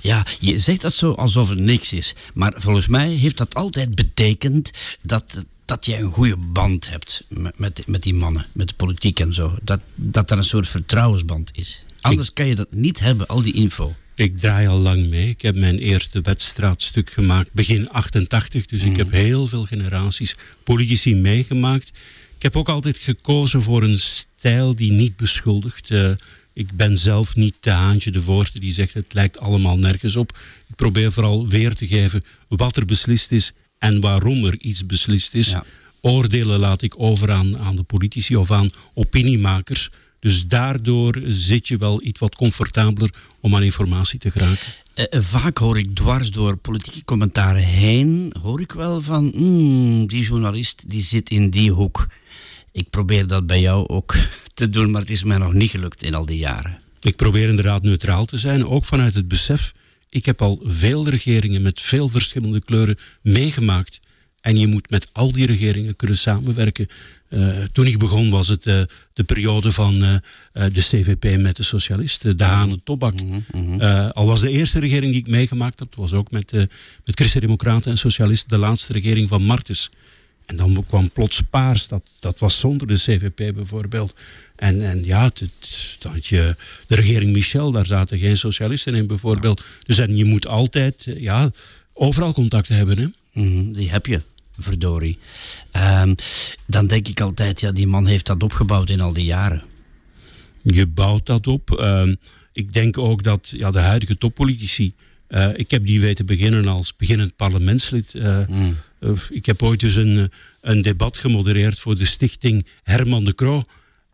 Ja, je zegt dat zo alsof het niks is. Maar volgens mij heeft dat altijd betekend dat, dat je een goede band hebt met, met, met die mannen, met de politiek en zo. Dat, dat er een soort vertrouwensband is. Anders kan je dat niet hebben, al die info. Ik draai al lang mee. Ik heb mijn eerste wedstraatstuk gemaakt begin 88. Dus ik heb heel veel generaties politici meegemaakt. Ik heb ook altijd gekozen voor een stijl die niet beschuldigt. Eh, ik ben zelf niet de haantje de voorste die zegt het lijkt allemaal nergens op. Ik probeer vooral weer te geven wat er beslist is en waarom er iets beslist is. Oordelen laat ik over aan, aan de politici of aan opiniemakers. Dus daardoor zit je wel iets wat comfortabeler om aan informatie te geraken. Eh, eh, vaak hoor ik dwars door politieke commentaren heen, hoor ik wel van, "Hmm, die journalist die zit in die hoek. Ik probeer dat bij jou ook te doen, maar het is mij nog niet gelukt in al die jaren. Ik probeer inderdaad neutraal te zijn, ook vanuit het besef. Ik heb al veel regeringen met veel verschillende kleuren meegemaakt. En je moet met al die regeringen kunnen samenwerken. Eh, toen ik begon was het eh, de periode van eh, de CVP met de socialisten, de Haan en Tobak. Eh, al was de eerste regering die ik meegemaakt heb, was ook met, met Christen-Democraten en Socialisten, de laatste regering van Martens. En dan kwam plots paars, dat, dat was zonder de CVP bijvoorbeeld. En, en ja, het, had je de regering Michel, daar zaten geen socialisten in bijvoorbeeld. Dus en je moet altijd, ja, overal contact hebben. Hè? Mhm, die heb je, verdorie. Ehm, dan denk ik altijd, ja, die man heeft dat opgebouwd in al die jaren. Je bouwt dat op. Ehm, ik denk ook dat ja, de huidige toppolitici. eh, ik heb die weten beginnen als beginnend parlementslid. eh, Mm. eh, ik heb ooit eens een, een debat gemodereerd voor de stichting Herman de Croo.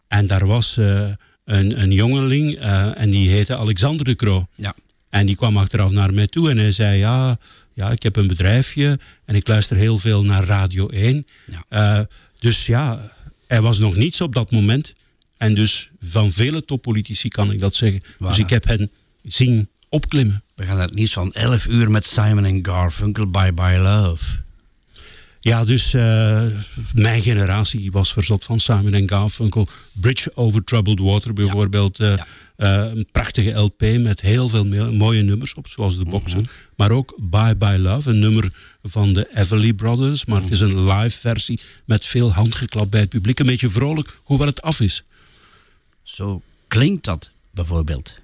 En daar was een, een jongeling en die heette Alexander de Croo. Ja. En die kwam achteraf naar mij toe en hij zei: Ja, ja ik heb een bedrijfje en ik luister heel veel naar Radio 1. Ja. Eh, dus ja, er was nog niets op dat moment. En dus van vele toppolitici kan ik dat zeggen. Dus ik heb hen zien opklimmen. We gaan naar het nieuws van 11 uur met Simon en Garfunkel, Bye Bye Love. Ja, dus eh, mijn generatie was verzot van Simon en Garfunkel. Bridge over Troubled Water bijvoorbeeld. eh, een prachtige LP met heel veel mooie nummers op, zoals de boxer. Maar ook Bye Bye Love, een nummer van de Everly Brothers. Maar het is een live versie met veel handgeklap bij het publiek. Een beetje vrolijk, hoewel het af is. Zo klinkt dat bijvoorbeeld.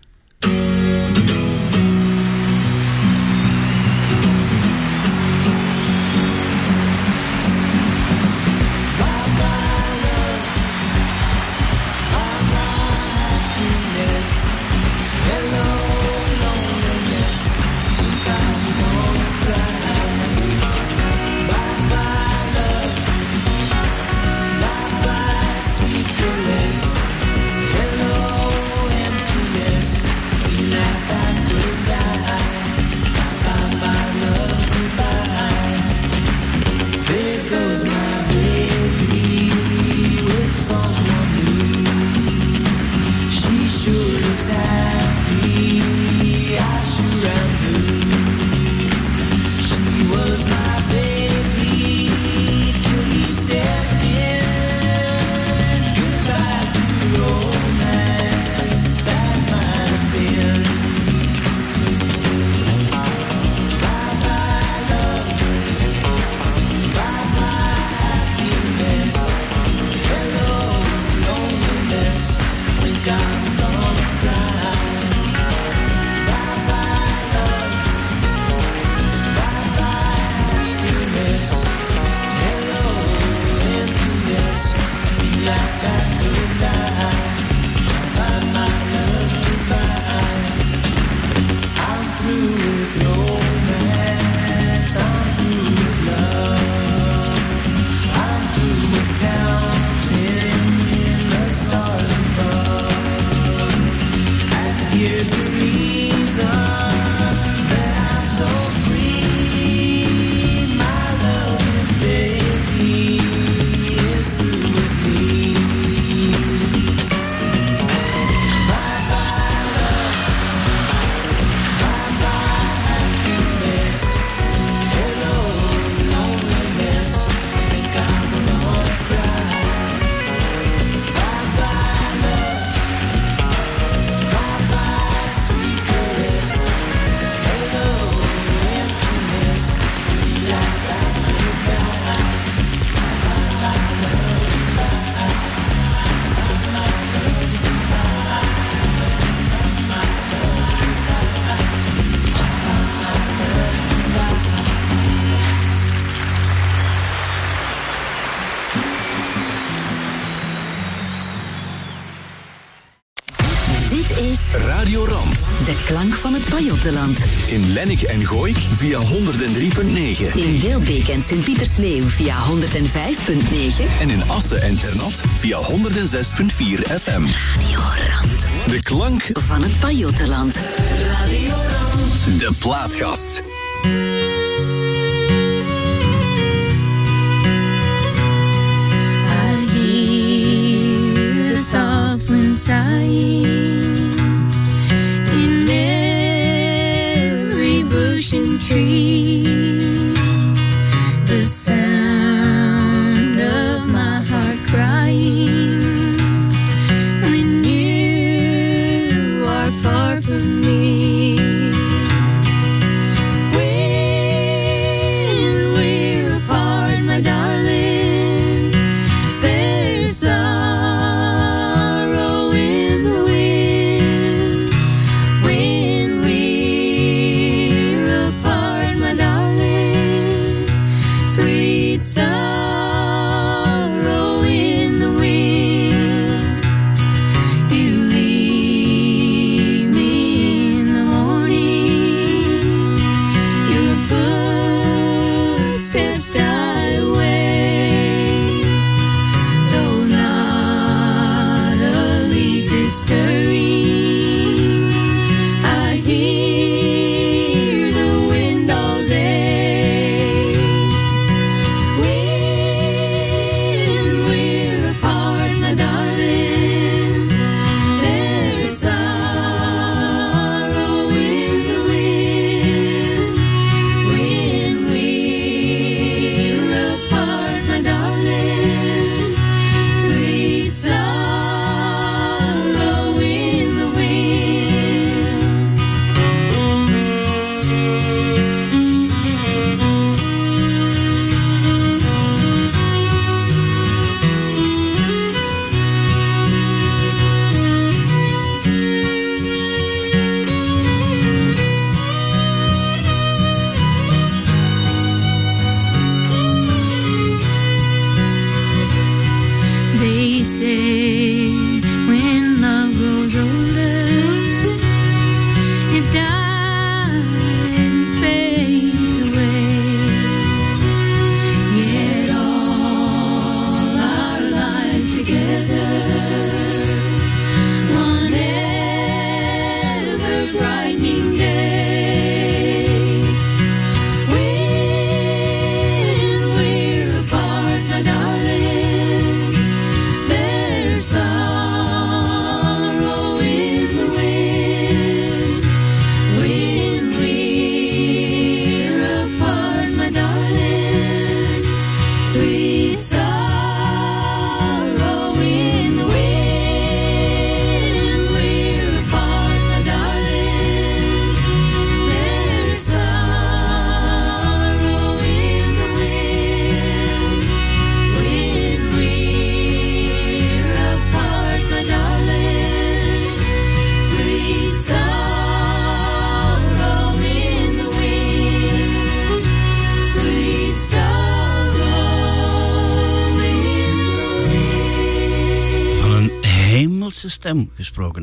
In Lennik en Gooik via 103.9. In Deelbeek en Sint-Pietersleeuw via 105.9. En in Assen en Ternat via 106.4 FM. Radio Rand. De klank Van het Pajottenland. De Plaatgast.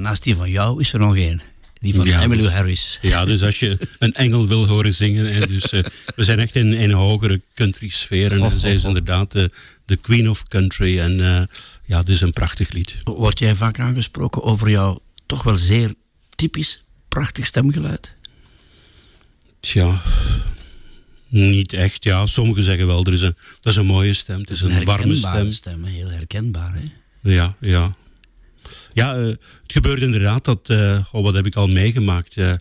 Naast die van jou is er nog één. Die van Ja, dus- Harris. Ja, dus als je een engel wil horen zingen. Hè, dus, eh, we zijn echt in, in een hogere country sfeer. En zij is inderdaad de, de queen of country. En eh, ja, dus een prachtig lied. Word jij vaak aangesproken over jouw toch wel zeer typisch prachtig stemgeluid? Tja, niet echt. Ja, sommigen zeggen wel, er is een, dat is een mooie stem. Het is een, warme stem. hè? heel herkenbaar. Hè? Ja, ja. Ja, eh, het gebeurde inderdaad dat, oh, wat heb ik al meegemaakt? Eh,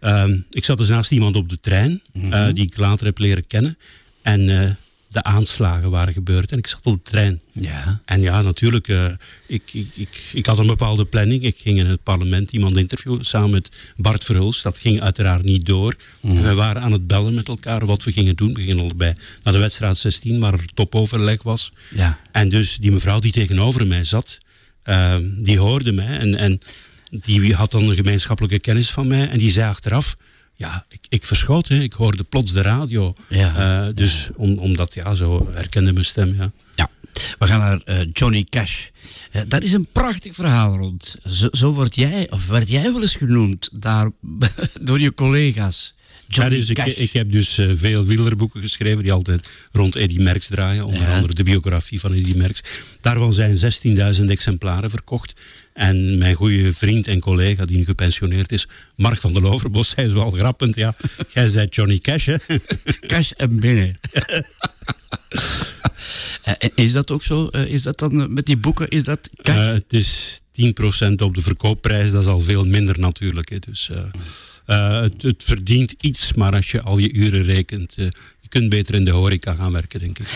ehm, ik zat dus naast iemand op de trein, eh, die ik later heb leren kennen. En de aanslagen waren gebeurd en ik zat op de trein. Ja. En ja, natuurlijk, ik, ik, ik, ik had een bepaalde planning. Ik ging in het parlement iemand interviewen samen met Bart Verhulst. Dat ging uiteraard niet door. En we waren aan het bellen met elkaar wat we gingen doen. We gingen allebei naar de wedstrijd 16, waar er topoverleg was. Ja. En dus die mevrouw die tegenover mij zat, die hoorde mij en, en die had dan een gemeenschappelijke kennis van mij. En die zei achteraf, ja, ik, ik verschoot. Hè. Ik hoorde plots de radio. Ja, Eh, dus om, omdat, ja, zo herkende mijn stem, ja. Ja, we gaan naar eh, Johnny Cash. Eh, daar is een prachtig verhaal rond. Zo, zo word jij, of werd jij wel eens genoemd daar, door je collega's. Johnny Ja, dus ik, Cash. ik heb dus eh, veel wielerboeken geschreven die altijd rond Eddy Merckx draaien. Onder Ja. andere de biografie van Eddy Merckx. Daarvan zijn 16.000 exemplaren verkocht. En mijn goede vriend en collega die nu gepensioneerd is, Mark van der Loverbos, zei zo al grappend, ja, jij zei Johnny Cash, hè? Cash en binnen. Eh, en is dat ook zo? Eh, is dat dan met die boeken? Is dat cash? Het is 10% op de verkoopprijs, dat is al veel minder natuurlijk. Hè. Dus, eh, het, het verdient iets, maar als je al je uren rekent, eh, je kunt beter in de horeca gaan werken, denk ik.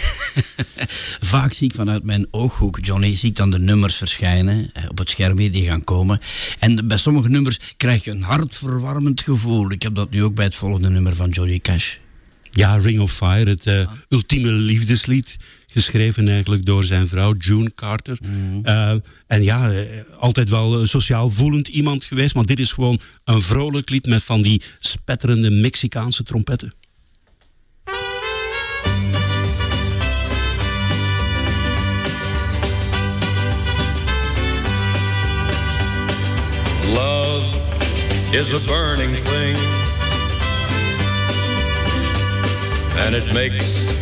Vaak zie ik vanuit mijn ooghoek, Johnny, zie ik dan de nummers verschijnen eh, op het scherm hier die gaan komen. En bij sommige nummers krijg je een hartverwarmend gevoel. Ik heb dat nu ook bij het volgende nummer van Johnny Cash. Ja, Ring of Fire, het ultieme liefdeslied. Geschreven eigenlijk door zijn vrouw June Carter. Eh, en ja, eh, altijd wel een sociaal voelend iemand geweest. Maar dit is gewoon een vrolijk lied met van die spetterende Mexicaanse trompetten. Love is a burning thing, and it makes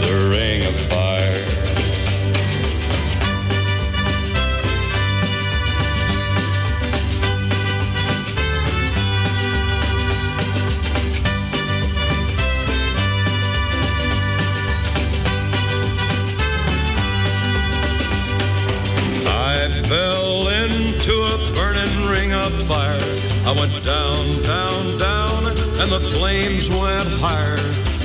the ring of fire. I fell into a burning ring of fire. I went down, down, down, and the flames went higher.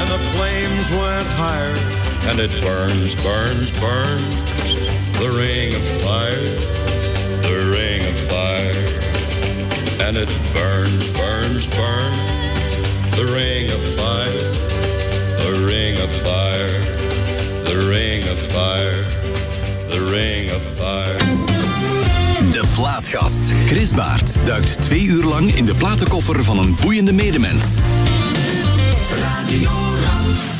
and the flames went higher. And it burns, burns, burns. The ring of fire, the ring of fire. And it burns, burns, burns. The ring of fire, the ring of fire, the ring of fire, the ring of fire. De Plaatgast. Chris Baert duikt twee uur lang in de platenkoffer van een boeiende medemens. Radio Rand.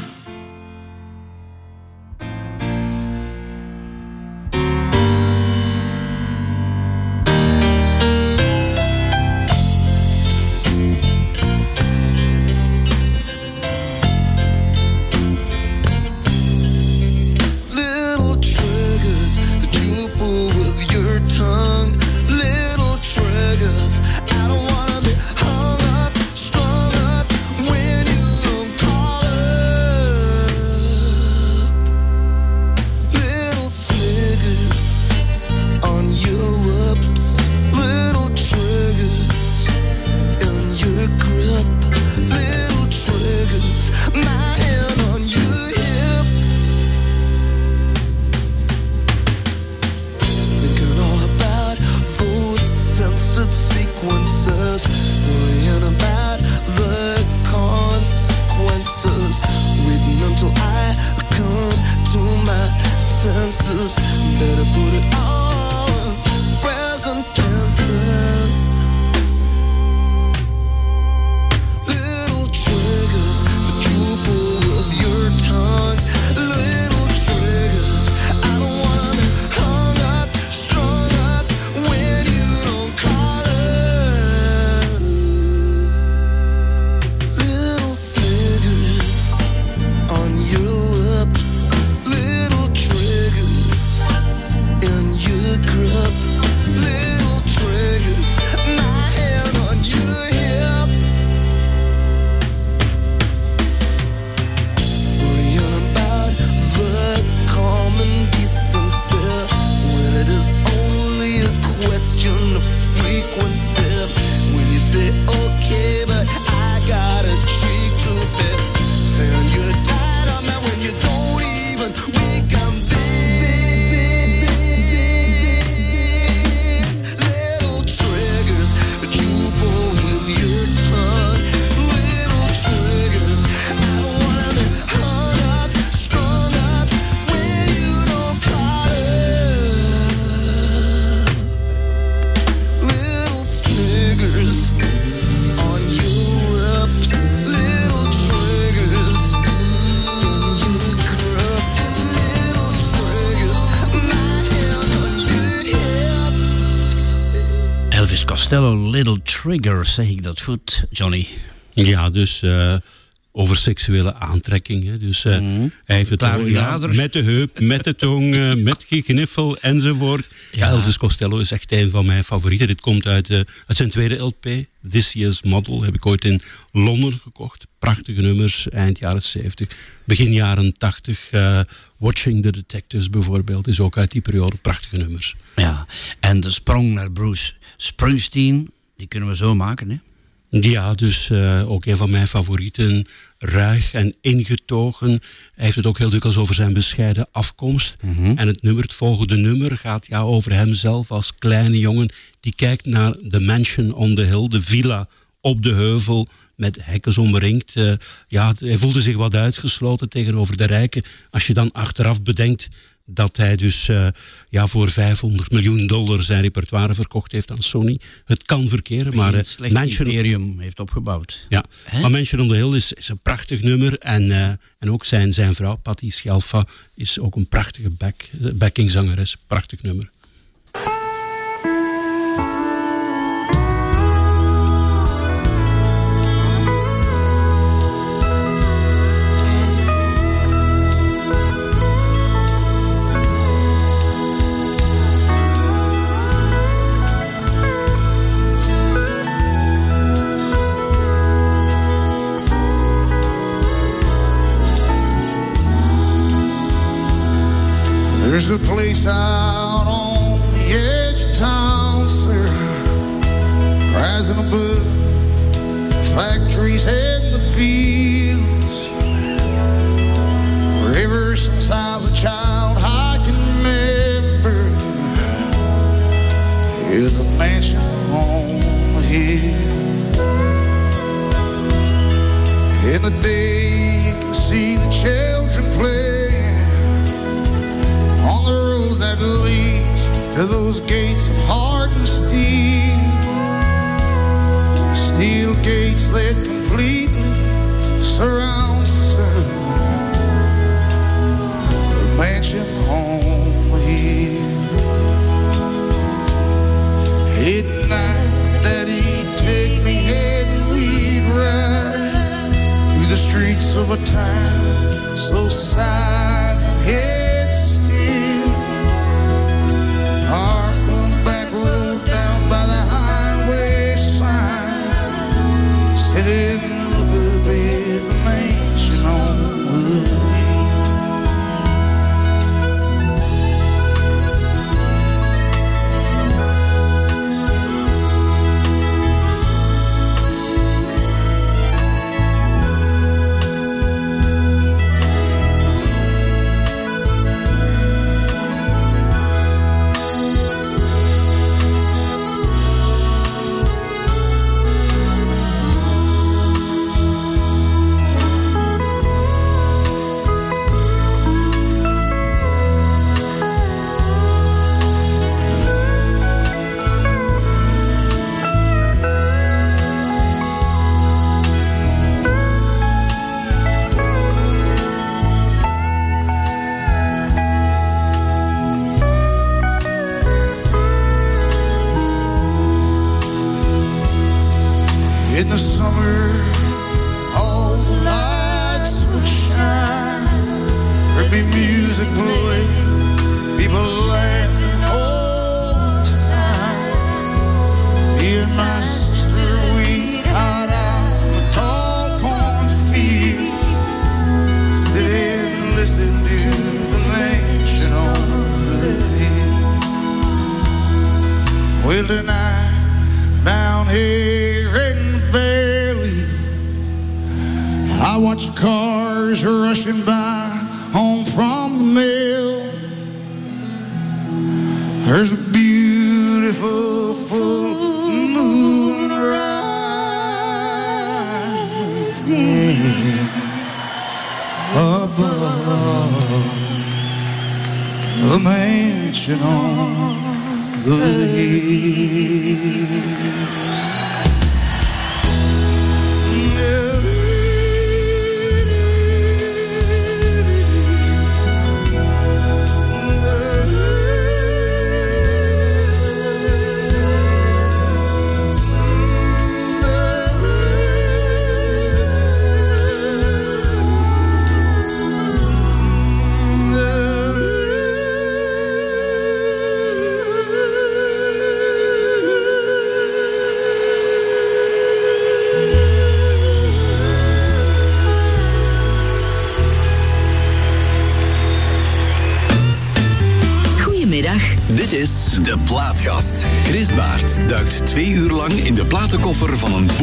Costello, Little Trigger, zeg ik dat goed, Johnny? Ja, dus eh, over seksuele aantrekking. Hè. Dus eh, hij heeft het met de heup, met de tong, eh, met gegniffel enzovoort. Ja. Elvis Costello is echt een van mijn favorieten. Dit komt uit, eh, uit zijn tweede LP, This Year's Model. Heb ik ooit in Londen gekocht. Prachtige nummers, eind jaren 70, begin jaren 80. eh, Watching the Detectives bijvoorbeeld is ook uit die periode. Prachtige nummers. Ja, en de sprong naar Bruce Springsteen, die kunnen we zo maken, hè? Ja, dus eh, ook een van mijn favorieten. Ruig en ingetogen. Hij heeft het ook heel dikwijls over zijn bescheiden afkomst. En het nummer, het volgende nummer gaat ja, over hemzelf als kleine jongen. Die kijkt naar de mansion on the hill, de villa op de heuvel met hekken omringd. Eh, ja, hij voelde zich wat uitgesloten tegenover de rijken. Als je dan achteraf bedenkt dat hij dus eh, ja, voor 500 miljoen dollar zijn repertoire verkocht heeft aan Sony. Het kan verkeren, maar een eh, slecht Mansion imperium heeft opgebouwd. ja, maar Mansion on the Hill is, is een prachtig nummer. En, eh, en ook zijn, zijn vrouw, Patty Schelfa, is ook een prachtige back, backingzangeres. Prachtig nummer. There's a place out on the edge of town, sir, rising above the factories and the fields. To those gates of hardened steel. Steel gates that completely surround sun. The mansion on the hill. At night, Daddy'd take me and we'd ride through the streets of a town so silent the mansion on the hill. Platenkoffer van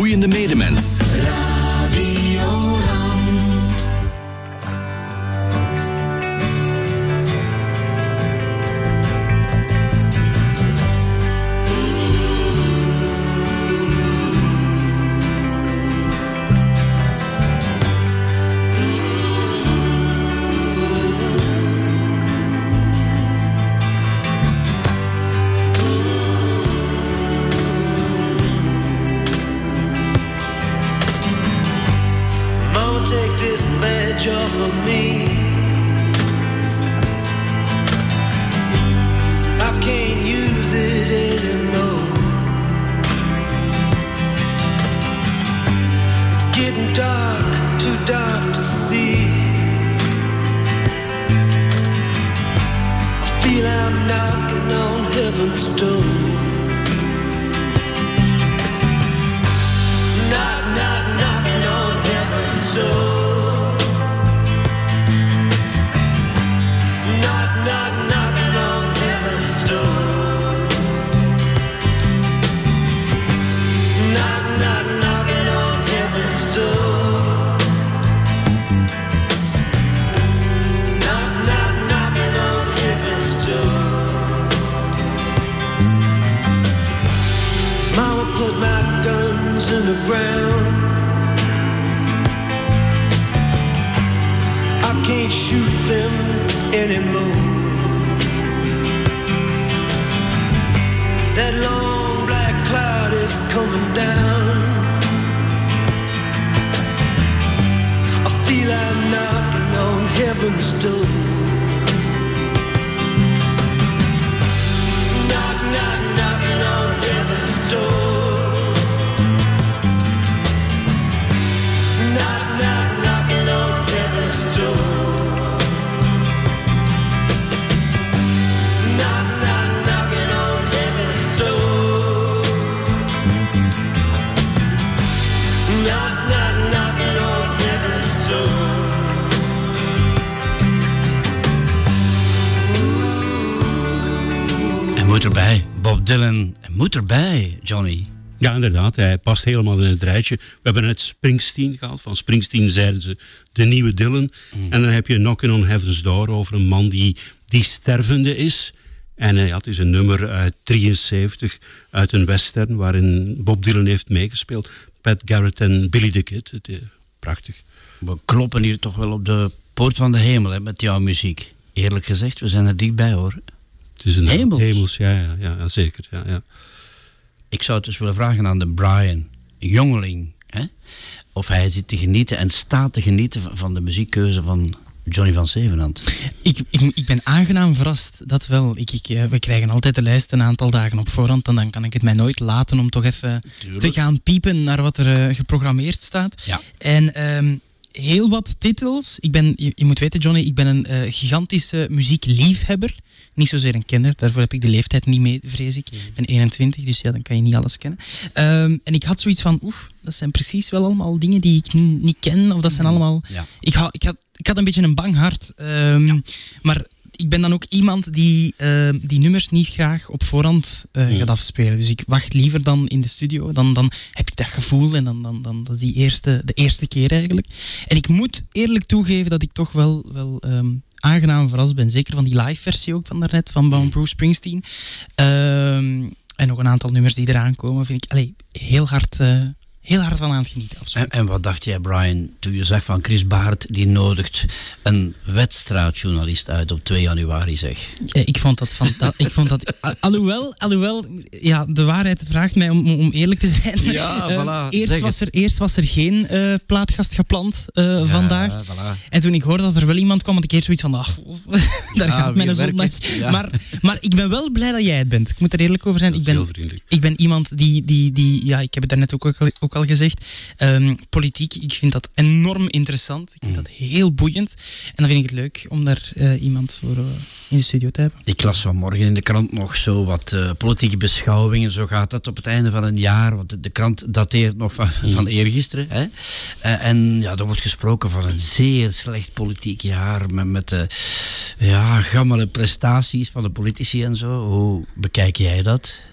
past helemaal in het rijtje. We hebben net Springsteen gehad. Van Springsteen zeiden ze de nieuwe Dylan. En dan heb je Knockin' on Heaven's Door over een man die, die stervende is. En eh, ja, het is een nummer uit 73, uit een western, waarin Bob Dylan heeft meegespeeld. Pat Garrett en Billy the Kid. Het, eh, prachtig. We kloppen hier toch wel op de poort van de hemel hè, met jouw muziek. Eerlijk gezegd, we zijn er dichtbij hoor. Het is een Hemels. hemels ja, ja, ja, zeker. Ja, ja. Ik zou het dus willen vragen aan de Brian, jongeling, hè? of hij zit te genieten en staat te genieten van- de muziekkeuze van Johnny van Zevenhand. Ik, ik, ik ben aangenaam verrast, dat wel. Ik, ik, eh, we krijgen altijd de lijst een aantal dagen op voorhand en dan kan ik het mij nooit laten om toch even Tuurlijk. te gaan piepen naar wat er eh, geprogrammeerd staat. Ja. En ehm, heel wat titels. Ik ben, je, je moet weten, Johnny, ik ben een eh, gigantische muziekliefhebber. Niet zozeer een kenner, daarvoor heb ik de leeftijd niet mee, vrees ik. Ik ben 21, dus ja, dan kan je niet alles kennen. Ehm, en ik had zoiets van, oef, dat zijn precies wel allemaal dingen die ik ni- niet ken. Of dat zijn allemaal... Ja. Ik, ha- ik, had, ik had een beetje een bang hart. ehm, Maar ik ben dan ook iemand die ehm, die nummers niet graag op voorhand eh, Mm. gaat afspelen. Dus ik wacht liever dan in de studio. Dan, dan heb ik dat gevoel en dan, dan, dan dat is die eerste, de eerste keer eigenlijk. En ik moet eerlijk toegeven dat ik toch wel, wel ehm, aangenaam verrast ben. Zeker van die live versie ook van daarnet, van van Bruce Springsteen. Ehm, en nog een aantal nummers die eraan komen, vind ik allee, heel, hard, eh, heel hard van aan het genieten. Absoluut. En, en wat dacht jij, Brian, toen je zag van Chris Baart, die nodigt een wedstraatjournalist uit op 2 januari, zeg? Eh, Ik vond dat van, ik vond dat, al- alhoewel, alhoewel, ja, de waarheid vraagt mij om, om eerlijk te zijn. Ja, Eh, voilà, eerst, zeg was het. er, eerst was er geen eh, plaatgast gepland eh, vandaag. voilà. En toen ik hoorde dat er wel iemand kwam, had ik eerst zoiets van, ach, daar Ja, gaat mijn zondag. Ja. Maar, maar ik ben wel blij dat jij het bent. Ik moet er eerlijk over zijn. Dat Ik is ben, heel vriendelijk. ik ben iemand die, die, die, ja, ik heb het daarnet ook, ook, al, ook al gezegd, ehm, politiek, ik vind dat enorm interessant. Ik vind Mm. dat heel boeiend. En dan vind ik het leuk om daar eh, iemand voor eh, in de studio te hebben. Ik las vanmorgen in de krant nog zo wat eh, politieke beschouwingen. Zo gaat dat op het einde van een jaar. Want de, de krant dateert nog van, van eergisteren. Hè? En ja, er wordt gesproken van een zeer slecht politiek jaar. Met, met de ja, gammele prestaties van de politici en zo. Hoe bekijk jij dat?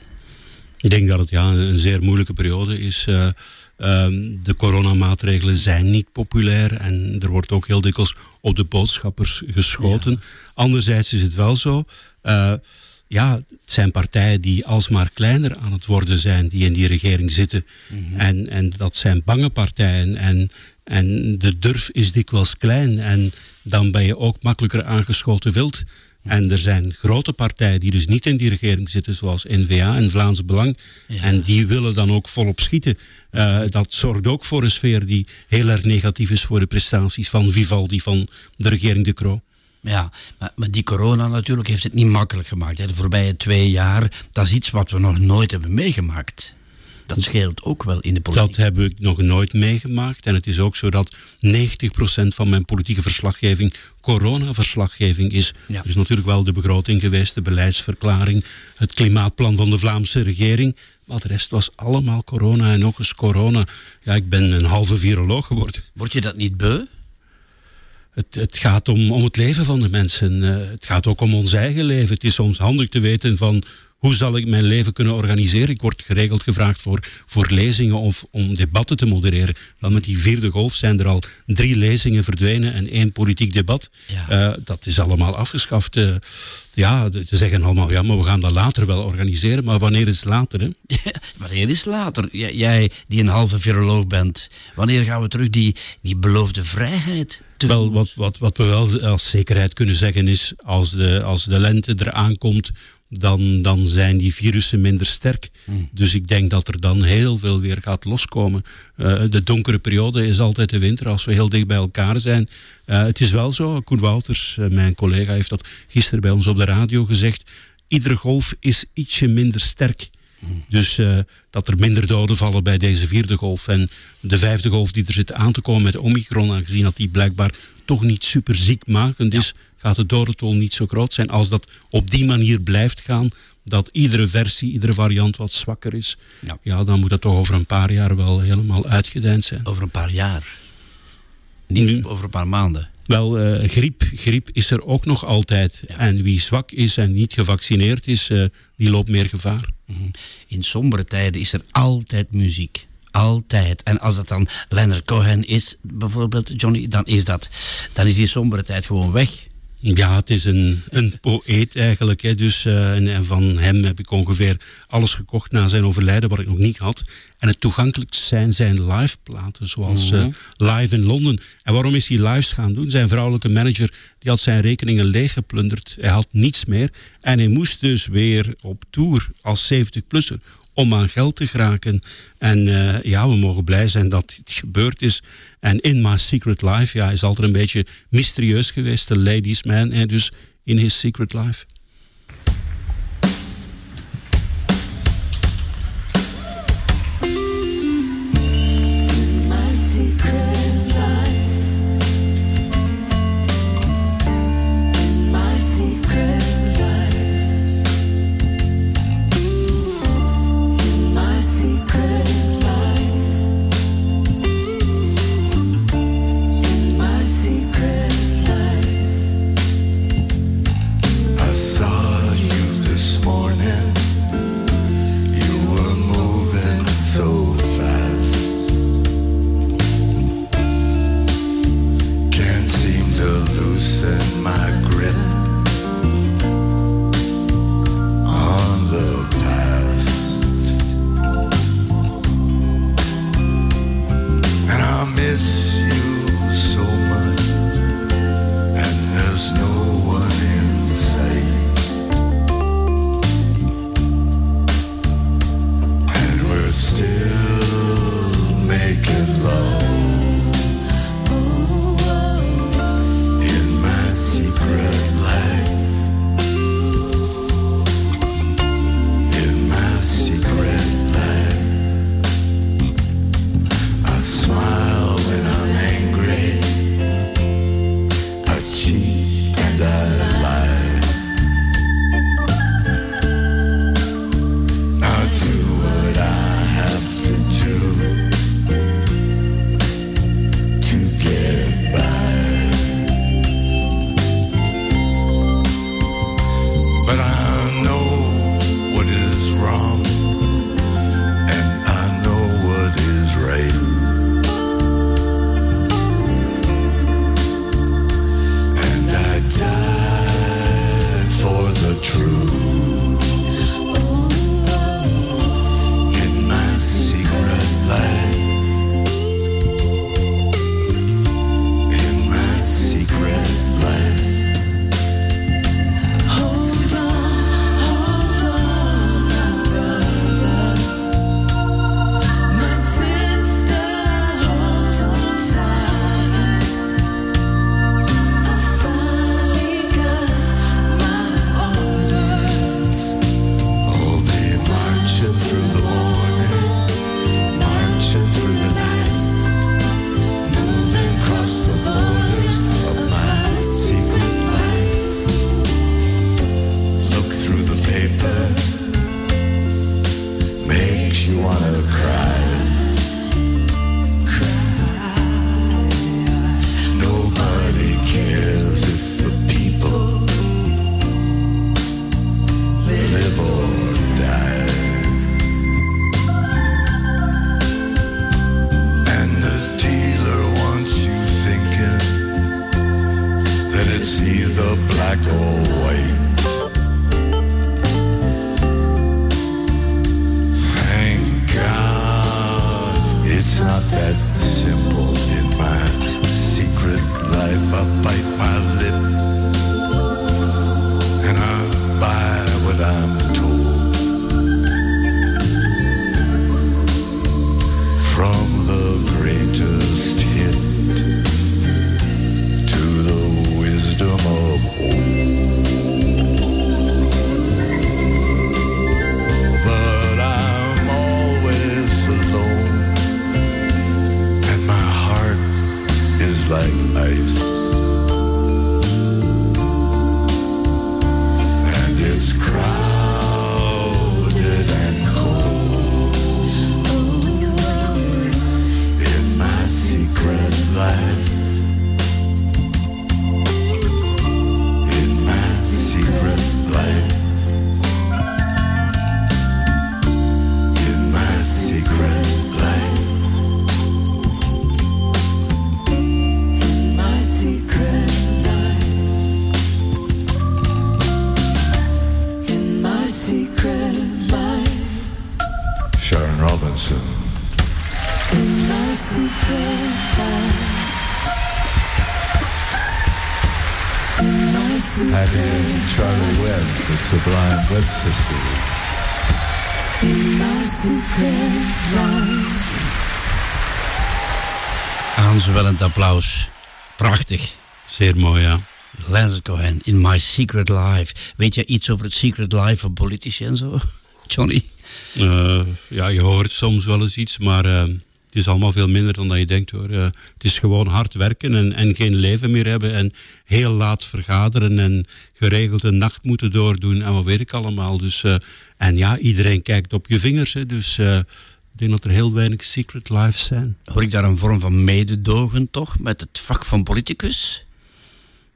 Ik denk dat het ja, een zeer moeilijke periode is. Eh, ehm, de coronamaatregelen zijn niet populair en er wordt ook heel dikwijls op de boodschappers geschoten. Anderzijds is het wel zo. eh, ja, het zijn partijen die alsmaar kleiner aan het worden zijn, die in die regering zitten. en, en dat zijn bange partijen. En, en de durf is dikwijls klein. En dan ben je ook makkelijker aangeschoten wild. En er zijn grote partijen die dus niet in die regering zitten, zoals N-VA en Vlaams Belang. En die willen dan ook volop schieten. Eh, dat zorgt ook voor een sfeer die heel erg negatief is voor de prestaties van Vivaldi, van de regering De Croo. Ja, maar, maar die corona natuurlijk heeft het niet makkelijk gemaakt. Hè. De voorbije twee jaar, dat is iets wat we nog nooit hebben meegemaakt. Dat scheelt ook wel in de politiek. Dat heb ik nog nooit meegemaakt. En het is ook zo dat 90% van mijn politieke verslaggeving coronaverslaggeving is. Ja. Er is natuurlijk wel de begroting geweest, de beleidsverklaring, het klimaatplan van de Vlaamse regering. Maar de rest was allemaal corona en nog eens corona. Ja, ik ben een halve viroloog geworden. Word je dat niet beu? Het, het gaat om, om het leven van de mensen. Eh, het gaat ook om ons eigen leven. Het is soms handig te weten van hoe zal ik mijn leven kunnen organiseren. Ik word geregeld gevraagd voor, voor lezingen of om debatten te modereren. Wel met die vierde golf zijn er al drie lezingen verdwenen en één politiek debat. Ja. Eh, dat is allemaal afgeschaft. Eh, ja, ze zeggen allemaal, ja, maar we gaan dat later wel organiseren. Maar wanneer is het later? Hè? Wanneer is later? J- Jij die een halve viroloog bent, wanneer gaan we terug die, die beloofde vrijheid Wel, wat, wat, wat we wel als zekerheid kunnen zeggen is, als de, als de lente eraan komt, dan, dan zijn die virussen minder sterk. Dus ik denk dat er dan heel veel weer gaat loskomen. Eh, de donkere periode is altijd de winter, als we heel dicht bij elkaar zijn. Eh, het is wel zo, Koen Wouters, eh, mijn collega, heeft dat gisteren bij ons op de radio gezegd. Iedere golf is ietsje minder sterk. Dus eh, dat er minder doden vallen bij deze vierde golf. En de vijfde golf die er zit aan te komen met Omicron, aangezien dat die blijkbaar toch niet super ziekmakend is, gaat de dodentol niet zo groot zijn. Als dat op die manier blijft gaan, dat iedere versie, iedere variant wat zwakker is, Ja. ja, dan moet dat toch over een paar jaar wel helemaal uitgedijnd zijn. Over een paar jaar. Niet over een paar maanden. Wel, eh, griep, griep is er ook nog altijd. En wie zwak is en niet gevaccineerd is, eh, die loopt meer gevaar. Mhm. In sombere tijden is er altijd muziek. Altijd. En als dat dan Leonard Cohen is, bijvoorbeeld, Johnny, dan is, dat, dan is die sombere tijd gewoon weg. Ja, het is een, een poëet eigenlijk. Hè. Dus, eh, en, en van hem heb ik ongeveer alles gekocht na zijn overlijden, wat ik nog niet had. En het toegankelijkst zijn zijn liveplaten, zoals eh, Mhm. Live in Londen. En waarom is hij lives gaan doen? Zijn vrouwelijke manager die had zijn rekeningen leeggeplunderd. Hij had niets meer. En hij moest dus weer op tour als 70-plusser om aan geld te geraken. En eh, ja, we mogen blij zijn dat dit gebeurd is. En In My Secret Life ja, is altijd een beetje mysterieus geweest. De ladies man, dus in his secret life. Aanzwellend applaus. Prachtig. Zeer mooi, ja. Leonard Cohen, In My Secret Life. Weet je iets over het secret life van politici en zo? Johnny? Eh, ja, je hoort soms wel eens iets, maar eh, het is allemaal veel minder dan dat je denkt hoor. Eh, het is gewoon hard werken en, en geen leven meer hebben en heel laat vergaderen en geregeld een nacht moeten doordoen en wat weet ik allemaal. Dus, en ja, iedereen kijkt op je vingers, hè, dus ik denk dat er heel weinig secret lives zijn. Hoor ik daar een vorm van mededogen toch met het vak van politicus?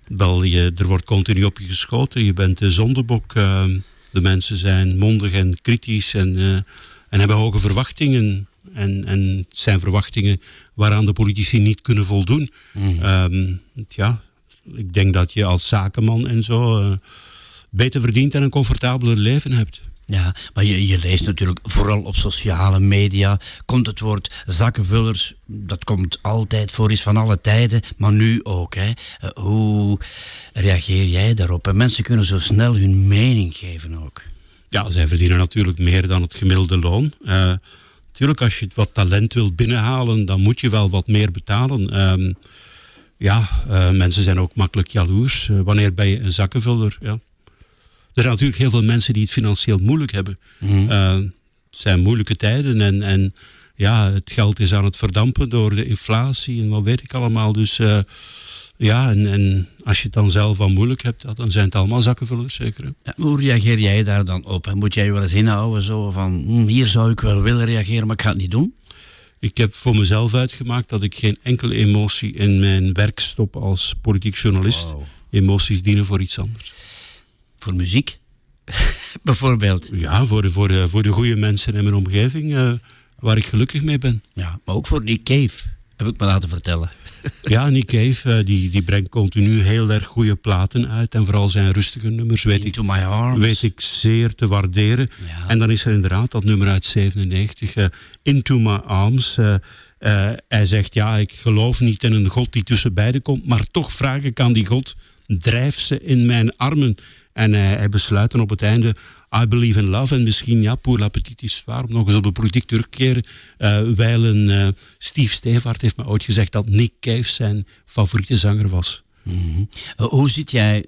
Wel, je, er wordt continu op je geschoten. Je bent de zondebok. eh, de mensen zijn mondig en kritisch en, eh, en hebben hoge verwachtingen. En, en het zijn verwachtingen waaraan de politici niet kunnen voldoen. Ehm, ja, ik denk dat je als zakenman en zo eh, beter verdient en een comfortabeler leven hebt. Ja, maar je, leest natuurlijk vooral op sociale media. Komt het woord zakkenvullers, dat komt altijd voor, is van alle tijden, maar nu ook. Hè. Eh, hoe reageer jij daarop? En mensen kunnen zo snel hun mening geven ook. Ja, zij verdienen natuurlijk meer dan het gemiddelde loon. Natuurlijk, als je wat talent wilt binnenhalen, dan moet je wel wat meer betalen. Ehm, ja, uh, mensen zijn ook makkelijk jaloers. wanneer ben je een zakkenvuller? Ja. Er zijn natuurlijk heel veel mensen die het financieel moeilijk hebben. Mhm. Eh, het zijn moeilijke tijden en, en ja, het geld is aan het verdampen door de inflatie en wat weet ik allemaal. Dus eh, ja, en, en als je het dan zelf al moeilijk hebt, dan zijn het allemaal zakkenvullers zeker. Ja, hoe reageer jij daar dan op? En Moet jij je wel eens inhouden zo van, hm, hier zou ik wel willen reageren, maar ik ga het niet doen? Ik heb voor mezelf uitgemaakt dat ik geen enkele emotie in mijn werk stop als politiek journalist. Emoties dienen voor iets anders. Voor muziek? Bijvoorbeeld. Ja, voor de, voor, de, voor de goede mensen in mijn omgeving eh, waar ik gelukkig mee ben. Ja, maar ook voor Nick Cave, heb ik me laten vertellen. Ja, Nick Cave eh, die, die brengt continu heel erg goede platen uit. En vooral zijn rustige nummers weet, ik, Into My Arms. weet ik zeer te waarderen. En dan is er inderdaad dat nummer uit 97, eh, Into My Arms. Hij zegt, ja, ik geloof niet in een God die tussen beiden komt. Maar toch vraag ik aan die God, drijf ze in mijn armen. En hij, hij besluit op het einde... I believe in love. En misschien, ja, pour la petite histoire, om nog eens op de politiek terugkeren. Uh, wijlen uh, Steve Stevaart heeft me ooit gezegd dat Nick Cave zijn favoriete zanger was. Mhm. Hoe zit jij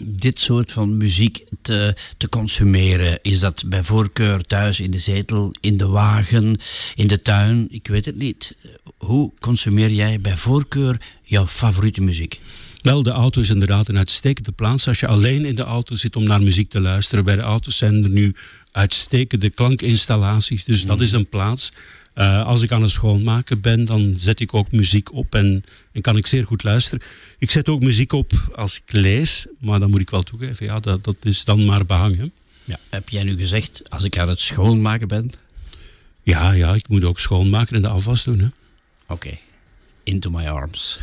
dit soort van muziek te, te consumeren? Is dat bij voorkeur thuis in de zetel, in de wagen, in de tuin? Ik weet het niet. Hoe consumeer jij bij voorkeur jouw favoriete muziek? Wel, de auto is inderdaad een uitstekende plaats. Als je alleen in de auto zit om naar muziek te luisteren. Bij de auto's zijn er nu uitstekende klankinstallaties. Dus dat is een plaats. Uh, als ik aan het schoonmaken ben, dan zet ik ook muziek op en, en kan ik zeer goed luisteren. Ik zet ook muziek op als ik lees, maar dan moet ik wel toegeven, ja, dat, dat is dan maar behangen. Ja, heb jij nu gezegd, als ik aan het schoonmaken ben? Ja, ja, ik moet ook schoonmaken en de afwas doen. Oké, okay. into my arms.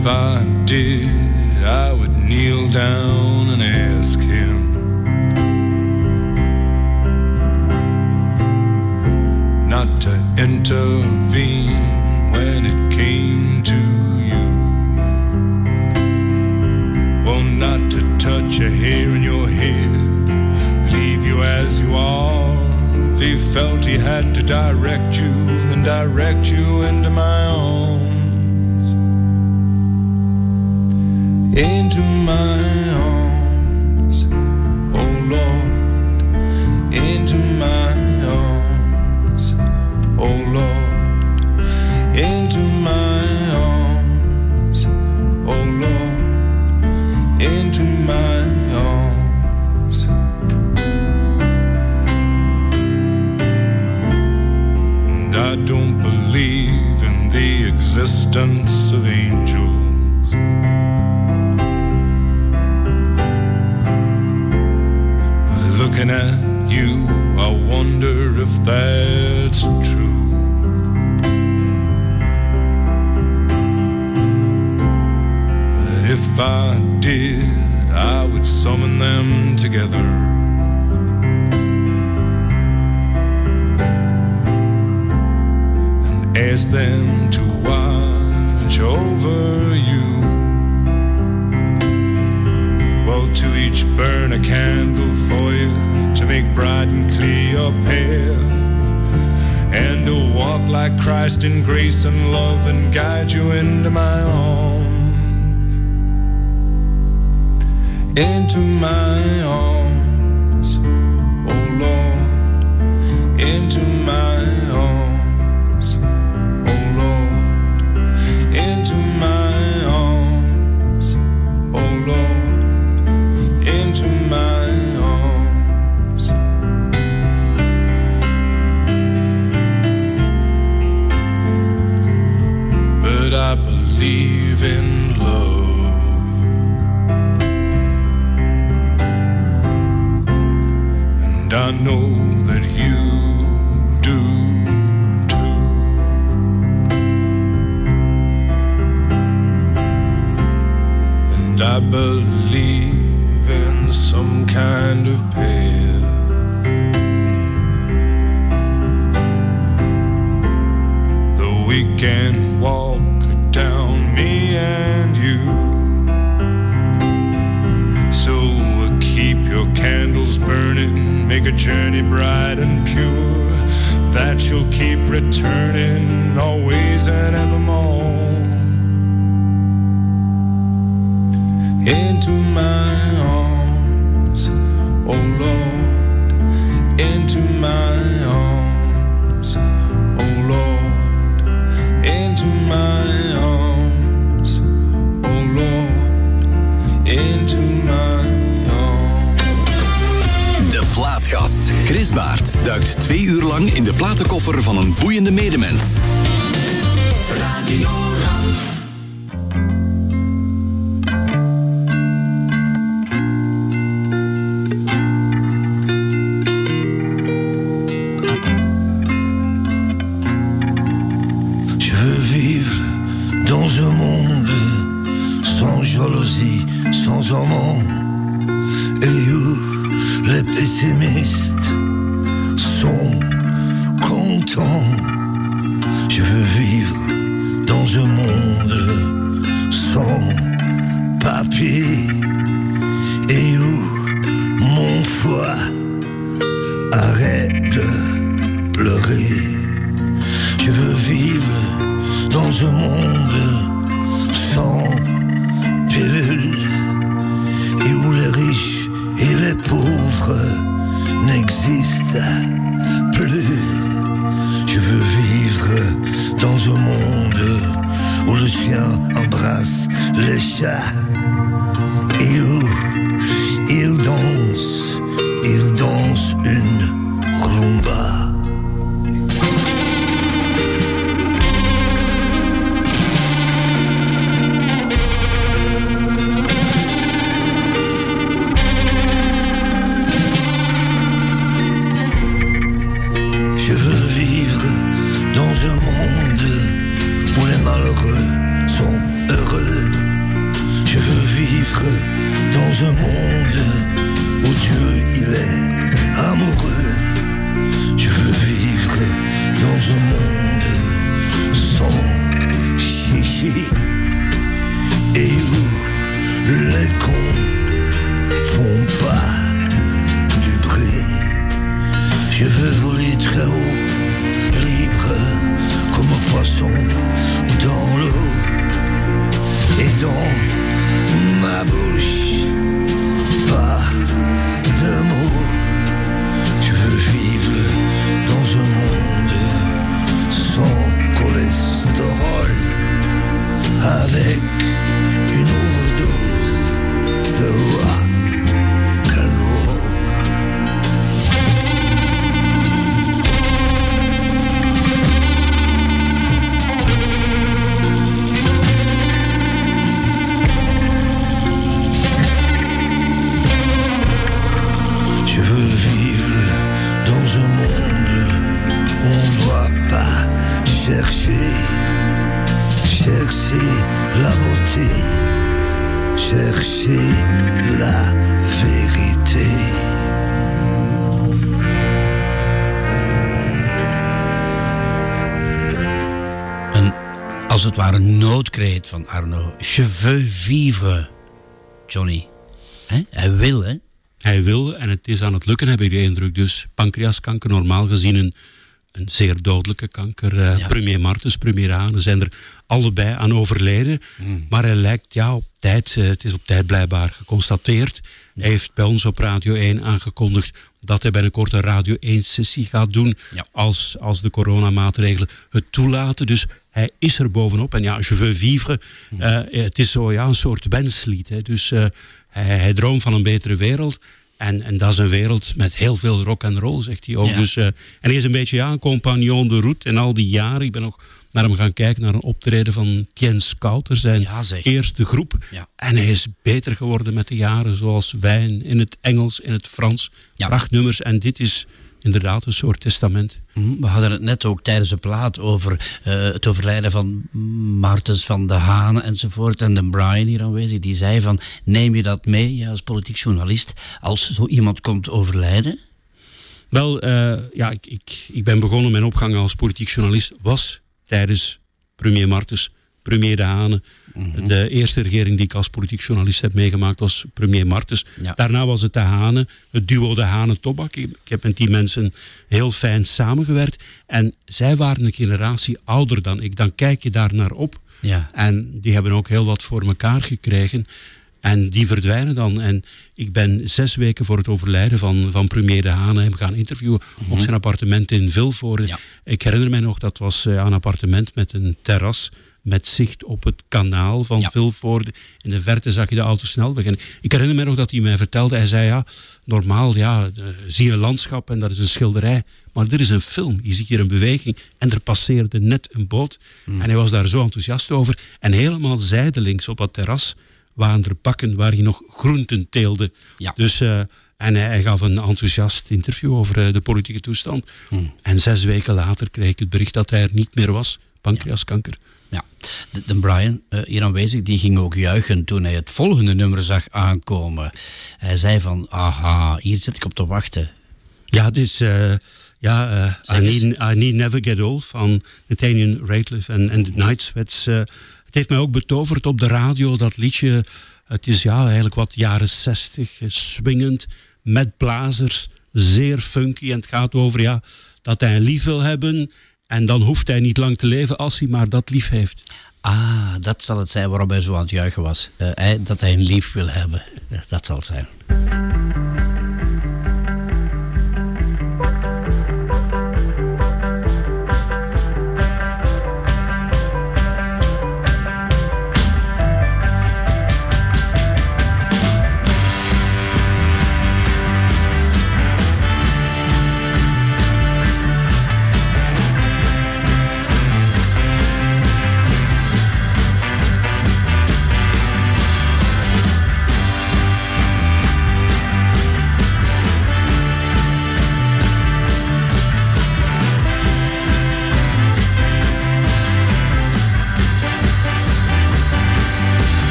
If I did, I would kneel down and ask him. not to intervene when it came to you. Well, not to touch a hair in your head, leave you as you are. If he felt he had to direct you, then direct you into my arms. Into my arms, oh Lord, into my arms oh Lord, into my arms, oh Lord, into my arms. And I don't believe in the existence of angels. Summon them together. And ask them to watch over you. Well, to each burn a candle for you to make bright and clear your path, and to walk like Christ in grace and love and guide you into my arms. into my arms, oh Lord, into my arms. I know that you do too. And I believe. make a journey bright and pure that you'll keep returning always and evermore into my arms, oh Lord. duikt twee uur lang in de platenkoffer van een boeiende medemens. van Arno. Je vivre, Johnny. He? Hij wil, hè? Hij wil en het is aan het lukken, heb ik de indruk. Dus pancreaskanker, normaal gezien een, een zeer dodelijke kanker. Eh, premier Martens, premier Hane zijn er allebei aan overleden. Hmm. Maar hij lijkt ja, op tijd, eh, het is op tijd blijkbaar geconstateerd. Hmm. Hij heeft bij ons op Radio 1 aangekondigd dat hij binnenkort een Radio 1-sessie gaat doen. Als, als de coronamaatregelen het toelaten. Dus hij is er bovenop. En ja, je veux vivre, eh, het is zo ja, een soort wenslied. Hè. Dus eh, hij, hij droomt van een betere wereld. En, en dat is een wereld met heel veel rock en roll, zegt hij ook. Ja. Dus, eh, en hij is een beetje ja, een compagnon de route. En al die jaren, ik ben nog naar hem gaan kijken, naar een optreden van Tien Scouter, zijn eerste groep. En hij is beter geworden met de jaren, zoals Wijn in het Engels, in het Frans. Prachtnummers. En dit is inderdaad een soort testament. Mhm, We hadden het net ook tijdens de plaat over eh, het overlijden van Martens van de Haan enzovoort. En de Brian hier aanwezig, die zei van, neem je dat mee ja, als politiek journalist als zo iemand komt overlijden? Wel, eh, ja, ik, ik, ik ben begonnen, mijn opgang als politiek journalist was tijdens premier Martens, premier De Hane. De eerste regering die ik als politiek journalist heb meegemaakt was premier Martens. Daarna was het De Hane, het duo De Hane-Tobak. Ik, ik heb met die mensen heel fijn samengewerkt. En zij waren een generatie ouder dan ik. Dan kijk je daar naar op. Ja. En die hebben ook heel wat voor elkaar gekregen. En die verdwijnen dan. En ik ben zes weken voor het overlijden van, van premier De Haan hem gaan interviewen op zijn appartement in Vilvoorde. Ik herinner mij nog, dat was eh, een appartement met een terras met zicht op het kanaal van Vilvoorde. In de verte zag je de autosnelweg. En ik herinner mij nog dat hij mij vertelde, hij zei ja, normaal ja, eh, zie je een landschap en dat is een schilderij. Maar er is een film, je ziet hier een beweging en er passeerde net een boot. En hij was daar zo enthousiast over. En helemaal zijdelings op dat terras waren er bakken waar hij nog groenten teelde. Dus, eh, en hij, gaf een enthousiast interview over eh, de politieke toestand. En zes weken later kreeg ik het bericht dat hij er niet meer was. Pancreaskanker. Ja, de, de Brian, eh, hier aanwezig, die ging ook juichen toen hij het volgende nummer zag aankomen. Hij zei van, aha, hier zit ik op te wachten. Ja, het is eh, ja, eh, I, need, I Need Never Get Old van Nathaniel Rateliff en, en de Night Sweats. het heeft mij ook betoverd op de radio, dat liedje. Het is ja, eigenlijk wat jaren zestig, swingend, met blazers, zeer funky. En het gaat over ja, dat hij een lief wil hebben en dan hoeft hij niet lang te leven als hij maar dat lief heeft. Ah, dat zal het zijn waarom hij zo aan het juichen was. Eh, hij- dat hij een lief wil hebben. Dat zal het zijn.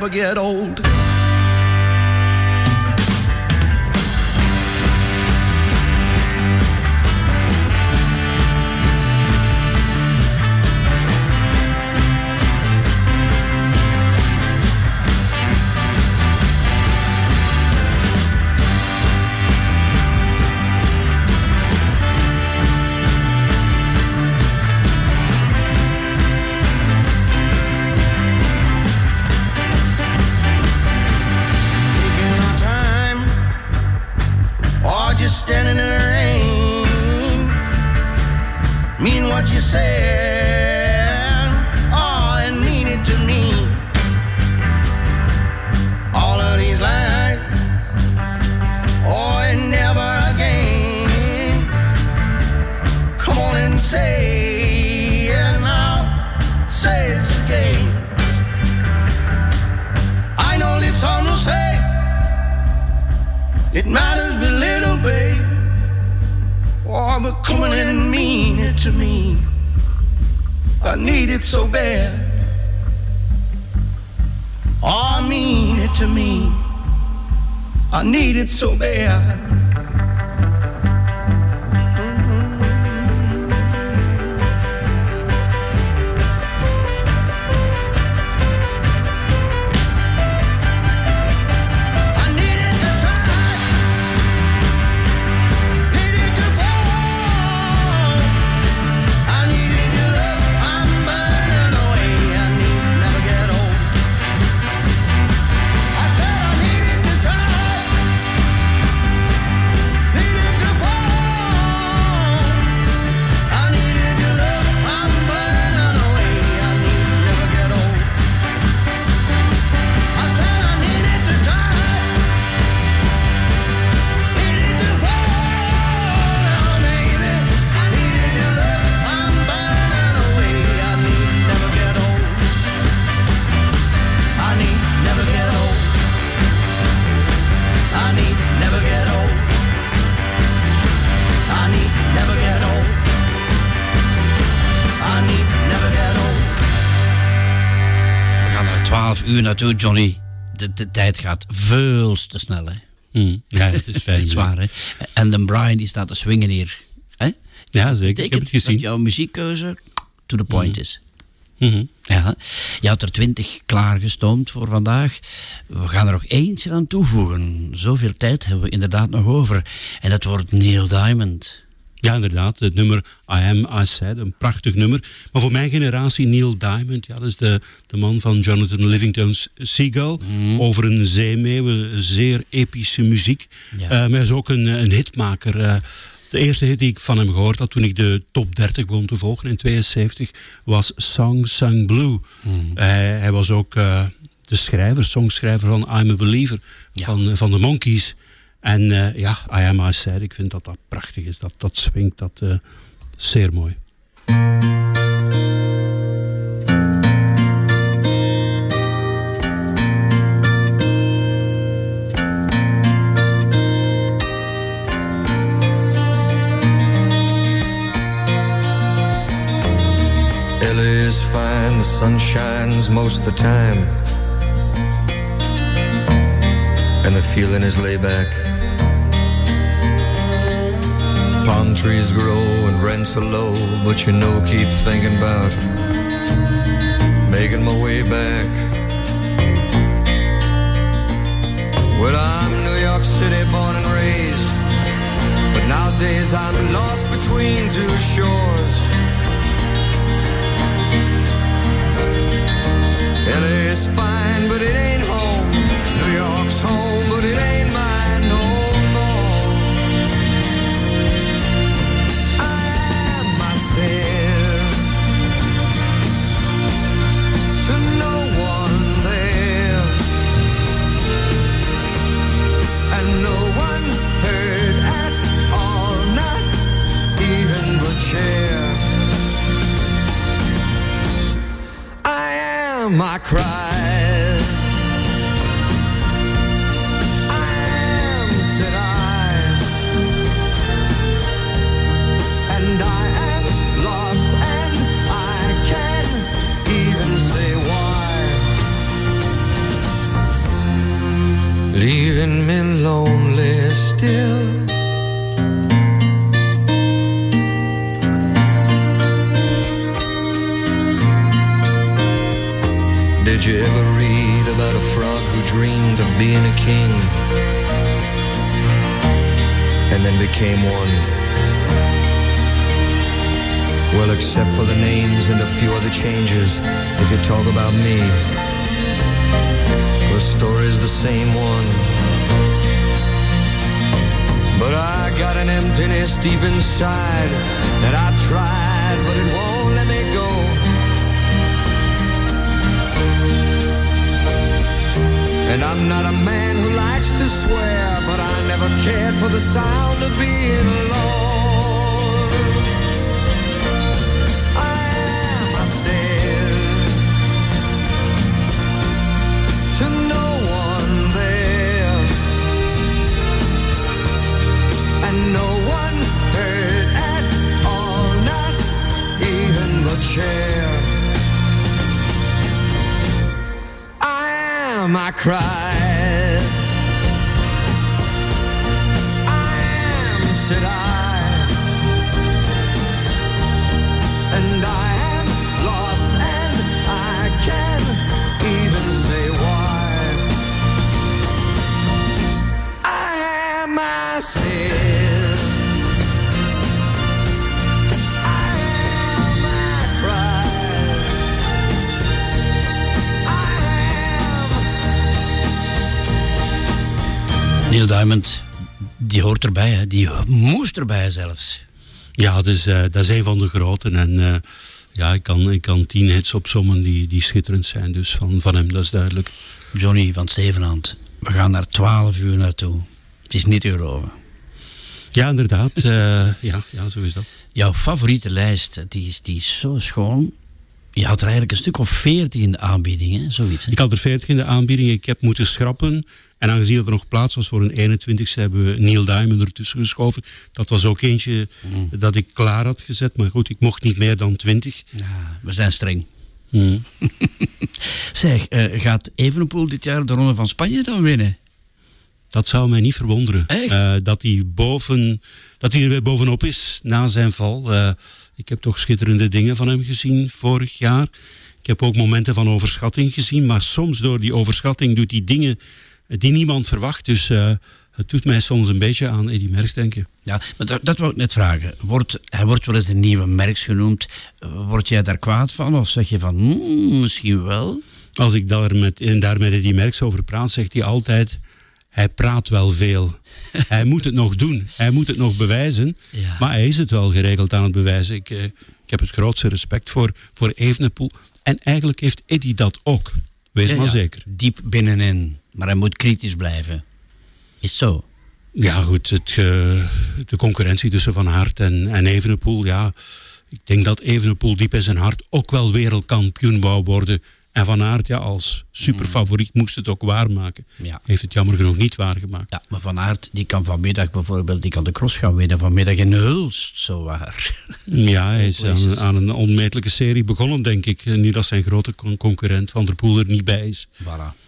Never get old. 12 uur naartoe, Johnny. De, de tijd gaat veel te snel, hè? Mm, ja, dat is fijn. Dat is waar, hè? En dan Brian die staat te swingen hier. Hè? Ja, zeker. Ik heb het gezien. Dat jouw muziekkeuze to the point is. Ja, je had er twintig klaargestoomd voor vandaag. We gaan er nog eentje aan toevoegen. Zoveel tijd hebben we inderdaad nog over. En dat wordt Neil Diamond. Ja, inderdaad. Het nummer I Am, I Said. Een prachtig nummer. Maar voor mijn generatie Neil Diamond. Ja, dat is de, de man van Jonathan Livingstone's Seagull. Mhm. Over een zeemeeuw. Zeer epische muziek. Ja. Eh, maar hij is ook een, een hitmaker. Eh, de eerste hit die ik van hem gehoord had toen ik de top 30 begon te volgen in 72 was Song Sung Blue. Mhm. Hij, hij was ook eh, de schrijver, songschrijver van I'm a Believer van, van de Monkees. En eh, ja, I Am I Said, ik vind dat dat prachtig is. Dat, dat swingt, dat eh, zeer mooi. LA is fine, the sun shines most of the time. And the feeling is laid back. Palm trees grow and rents are low, but you know, keep thinking about making my way back. Well, I'm New York City born and raised, but nowadays I'm lost between two shores. LA's fine, but it ain't home. Did you ever read about a frog who dreamed of being a king and then became one? Well, except for the names and a few other changes, if you talk about me, the story's the same one. But I got an emptiness deep inside that I've tried, but it won't And I'm not a man who likes to swear, but I never cared for the sound of being alone. I cried. I am, said I, Neil Diamond, die hoort erbij, hè? die moest erbij zelfs. Ja, dus, dat is een van de groten. En eh, ja, ik kan, ik kan tien hits opzommen die, die schitterend zijn. Dus van, van hem, dat is duidelijk. Johnny van Zevenhand, we gaan daar 12 uur naartoe. Het is niet te geloven. Ja, inderdaad. eh, ja, ja, zo is dat. Jouw favoriete lijst, die is, die is zo schoon. Je had er eigenlijk een stuk of 14 in de aanbieding, hè? zoiets. Hè? Ik had er 40 in de aanbieding. Ik heb moeten schrappen. En aangezien er nog plaats was voor een 21ste, hebben we Neil Diamond ertussen geschoven. Dat was ook eentje dat ik klaar had gezet. Maar goed, ik mocht niet meer dan 20. Ja, we zijn streng. Mm. Zeg, eh, gaat Evenepoel dit jaar de Ronde van Spanje dan winnen? Dat zou mij niet verwonderen. Eh, dat, hij boven, dat hij er weer bovenop is na zijn val. Eh, ik heb toch schitterende dingen van hem gezien vorig jaar. Ik heb ook momenten van overschatting gezien. Maar soms door die overschatting doet hij dingen die niemand verwacht. Dus eh, het doet mij soms een beetje aan Eddy Merckx denken. Ja, maar dat, dat wou ik net vragen. Wordt, hij wordt wel eens de nieuwe Merks genoemd. Word jij daar kwaad van? Of zeg je van, hmm, misschien wel? Als ik daar met, en daar met Eddy Merckx over praat, zegt hij altijd... Hij praat wel veel. hij moet het nog doen. Hij moet het nog bewijzen. Ja. Maar hij is het wel geregeld aan het bewijzen. Ik, eh, ik heb het grootste respect voor, voor Evenepoel. En eigenlijk heeft Eddy dat ook. Wees Ja, maar ja, zeker. Diep binnenin. Maar hij moet kritisch blijven. Is zo. Ja, goed. Het, de concurrentie tussen Van Aert en, en Evenepoel. Ja, ik denk dat Evenepoel diep in zijn hart ook wel wereldkampioen wou worden. En Van Aert, ja, als superfavoriet moest het ook waarmaken. Ja. Heeft het jammer genoeg niet waargemaakt. Ja, maar Van Aert die kan vanmiddag bijvoorbeeld die kan de cross gaan winnen. Vanmiddag in Hulst, zo waar. Ja, hij is aan, een onmetelijke serie begonnen, denk ik. Nu dat zijn grote con- concurrent Van der Poel er niet bij is. Voilà.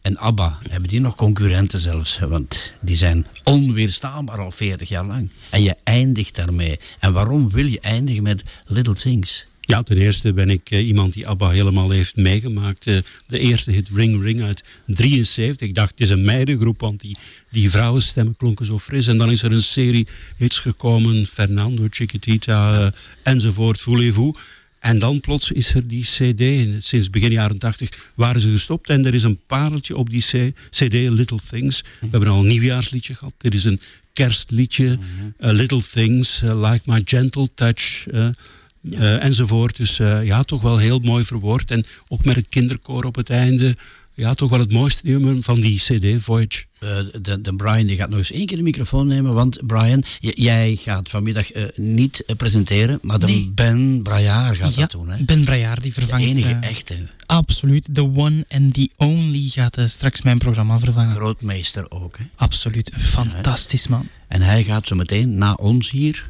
En ABBA, hebben die nog concurrenten zelfs? Want die zijn onweerstaanbaar al 40 jaar lang. En je eindigt daarmee. En waarom wil je eindigen met Little Things? Ja, ten eerste ben ik eh, iemand die ABBA helemaal heeft meegemaakt. Eh, de eerste hit Ring Ring uit 73. Ik dacht, het is een meidengroep, want die, die vrouwenstemmen klonken zo fris. En dan is er een serie hits gekomen. Fernando, Chiquitita eh, enzovoort, Voulez-vous. En dan plots is er die cd. En Sinds begin jaren 80 waren ze gestopt. En er is een pareltje op die cd, Little Things. We hebben al een nieuwjaarsliedje gehad. Er is een kerstliedje, eh, Little Things, eh, Like My Gentle Touch... eh, enzovoort. Dus ja, toch wel heel mooi verwoord. En ook met het kinderkoor op het einde. Ja, toch wel het mooiste nummer van die CD, Voyage. Eh, de, de Brian die gaat nog eens één keer de microfoon nemen. Want Brian, j- jij gaat vanmiddag eh, niet eh, presenteren. Maar de Nee. Ben Brajaar gaat ja, dat doen. Hè? Ben Brajaar die vervangt... De enige echte Absoluut. The one and the only gaat straks mijn programma vervangen. grootmeester ook. Hè? Absoluut. Fantastisch, man. En hij gaat zo meteen na ons hier,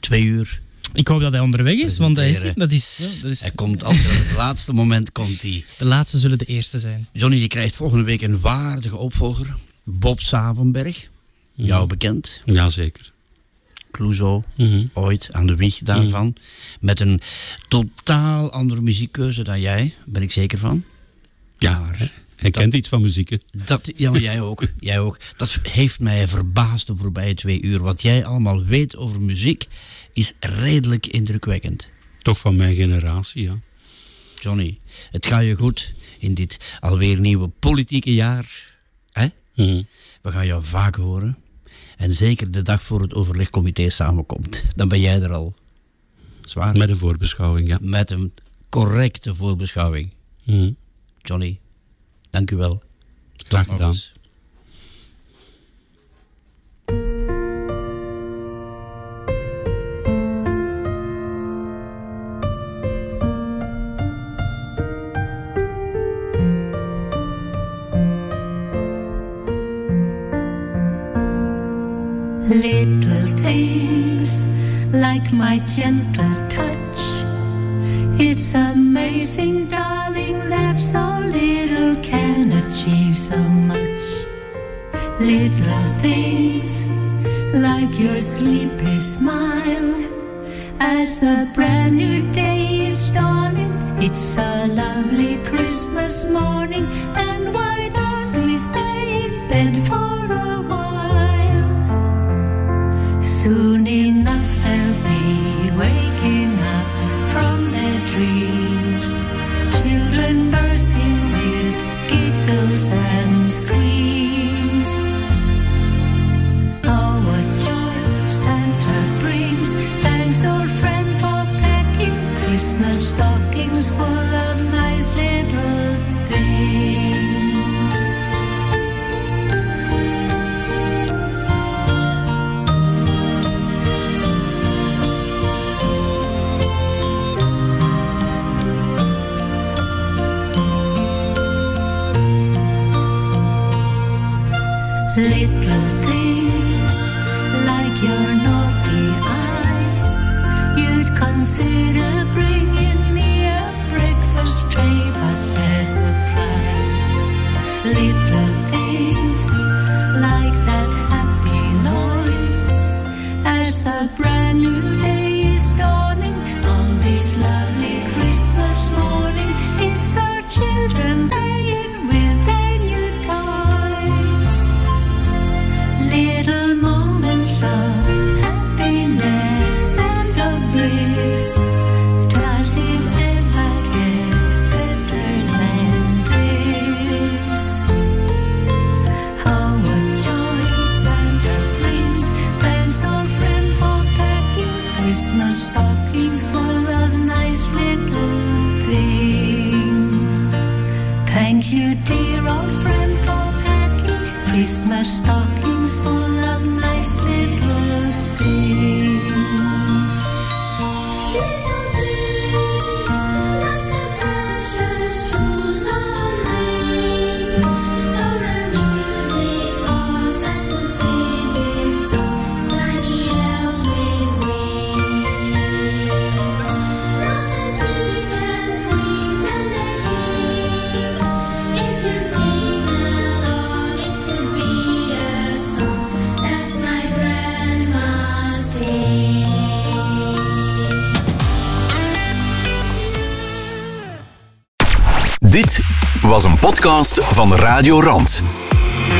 twee uur. Ik hoop dat hij onderweg is, want hij is, dat is, ja, dat is... Hij komt altijd op het laatste moment komt hij. De laatste zullen de eerste zijn. Johnny, je krijgt volgende week een waardige opvolger. Bob Savenberg, jou bekend. Jazeker. Clouseau, Mhm. ooit aan de wieg daarvan. Met een totaal andere muziekkeuze dan jij, ben ik zeker van. Ja, Maar hij- kent iets van muziek. hè. Dat, ja, maar jij ook. Jij ook. Dat heeft mij verbaasd de voorbije twee uur. Wat jij allemaal weet over muziek is redelijk indrukwekkend. Toch van mijn generatie, ja. Johnny, het gaat je goed in dit alweer nieuwe politieke jaar. Hè? Mhm. We gaan jou vaak horen. En zeker de dag voor het overlegcomité samenkomt. Dan ben jij er al. Zwaar. Met een voorbeschouwing, ja. Met een correcte voorbeschouwing. Mhm. Johnny, dank u wel. Graag gedaan. my gentle touch. It's amazing, darling, that so little can achieve so much. Little things like your sleepy smile as a brand new day is dawning. It's a lovely Christmas morning, and why don't we stay in bed for? was een podcast van Radio Rand.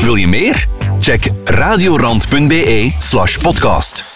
Wil je meer? Check radiorand.be slash podcast.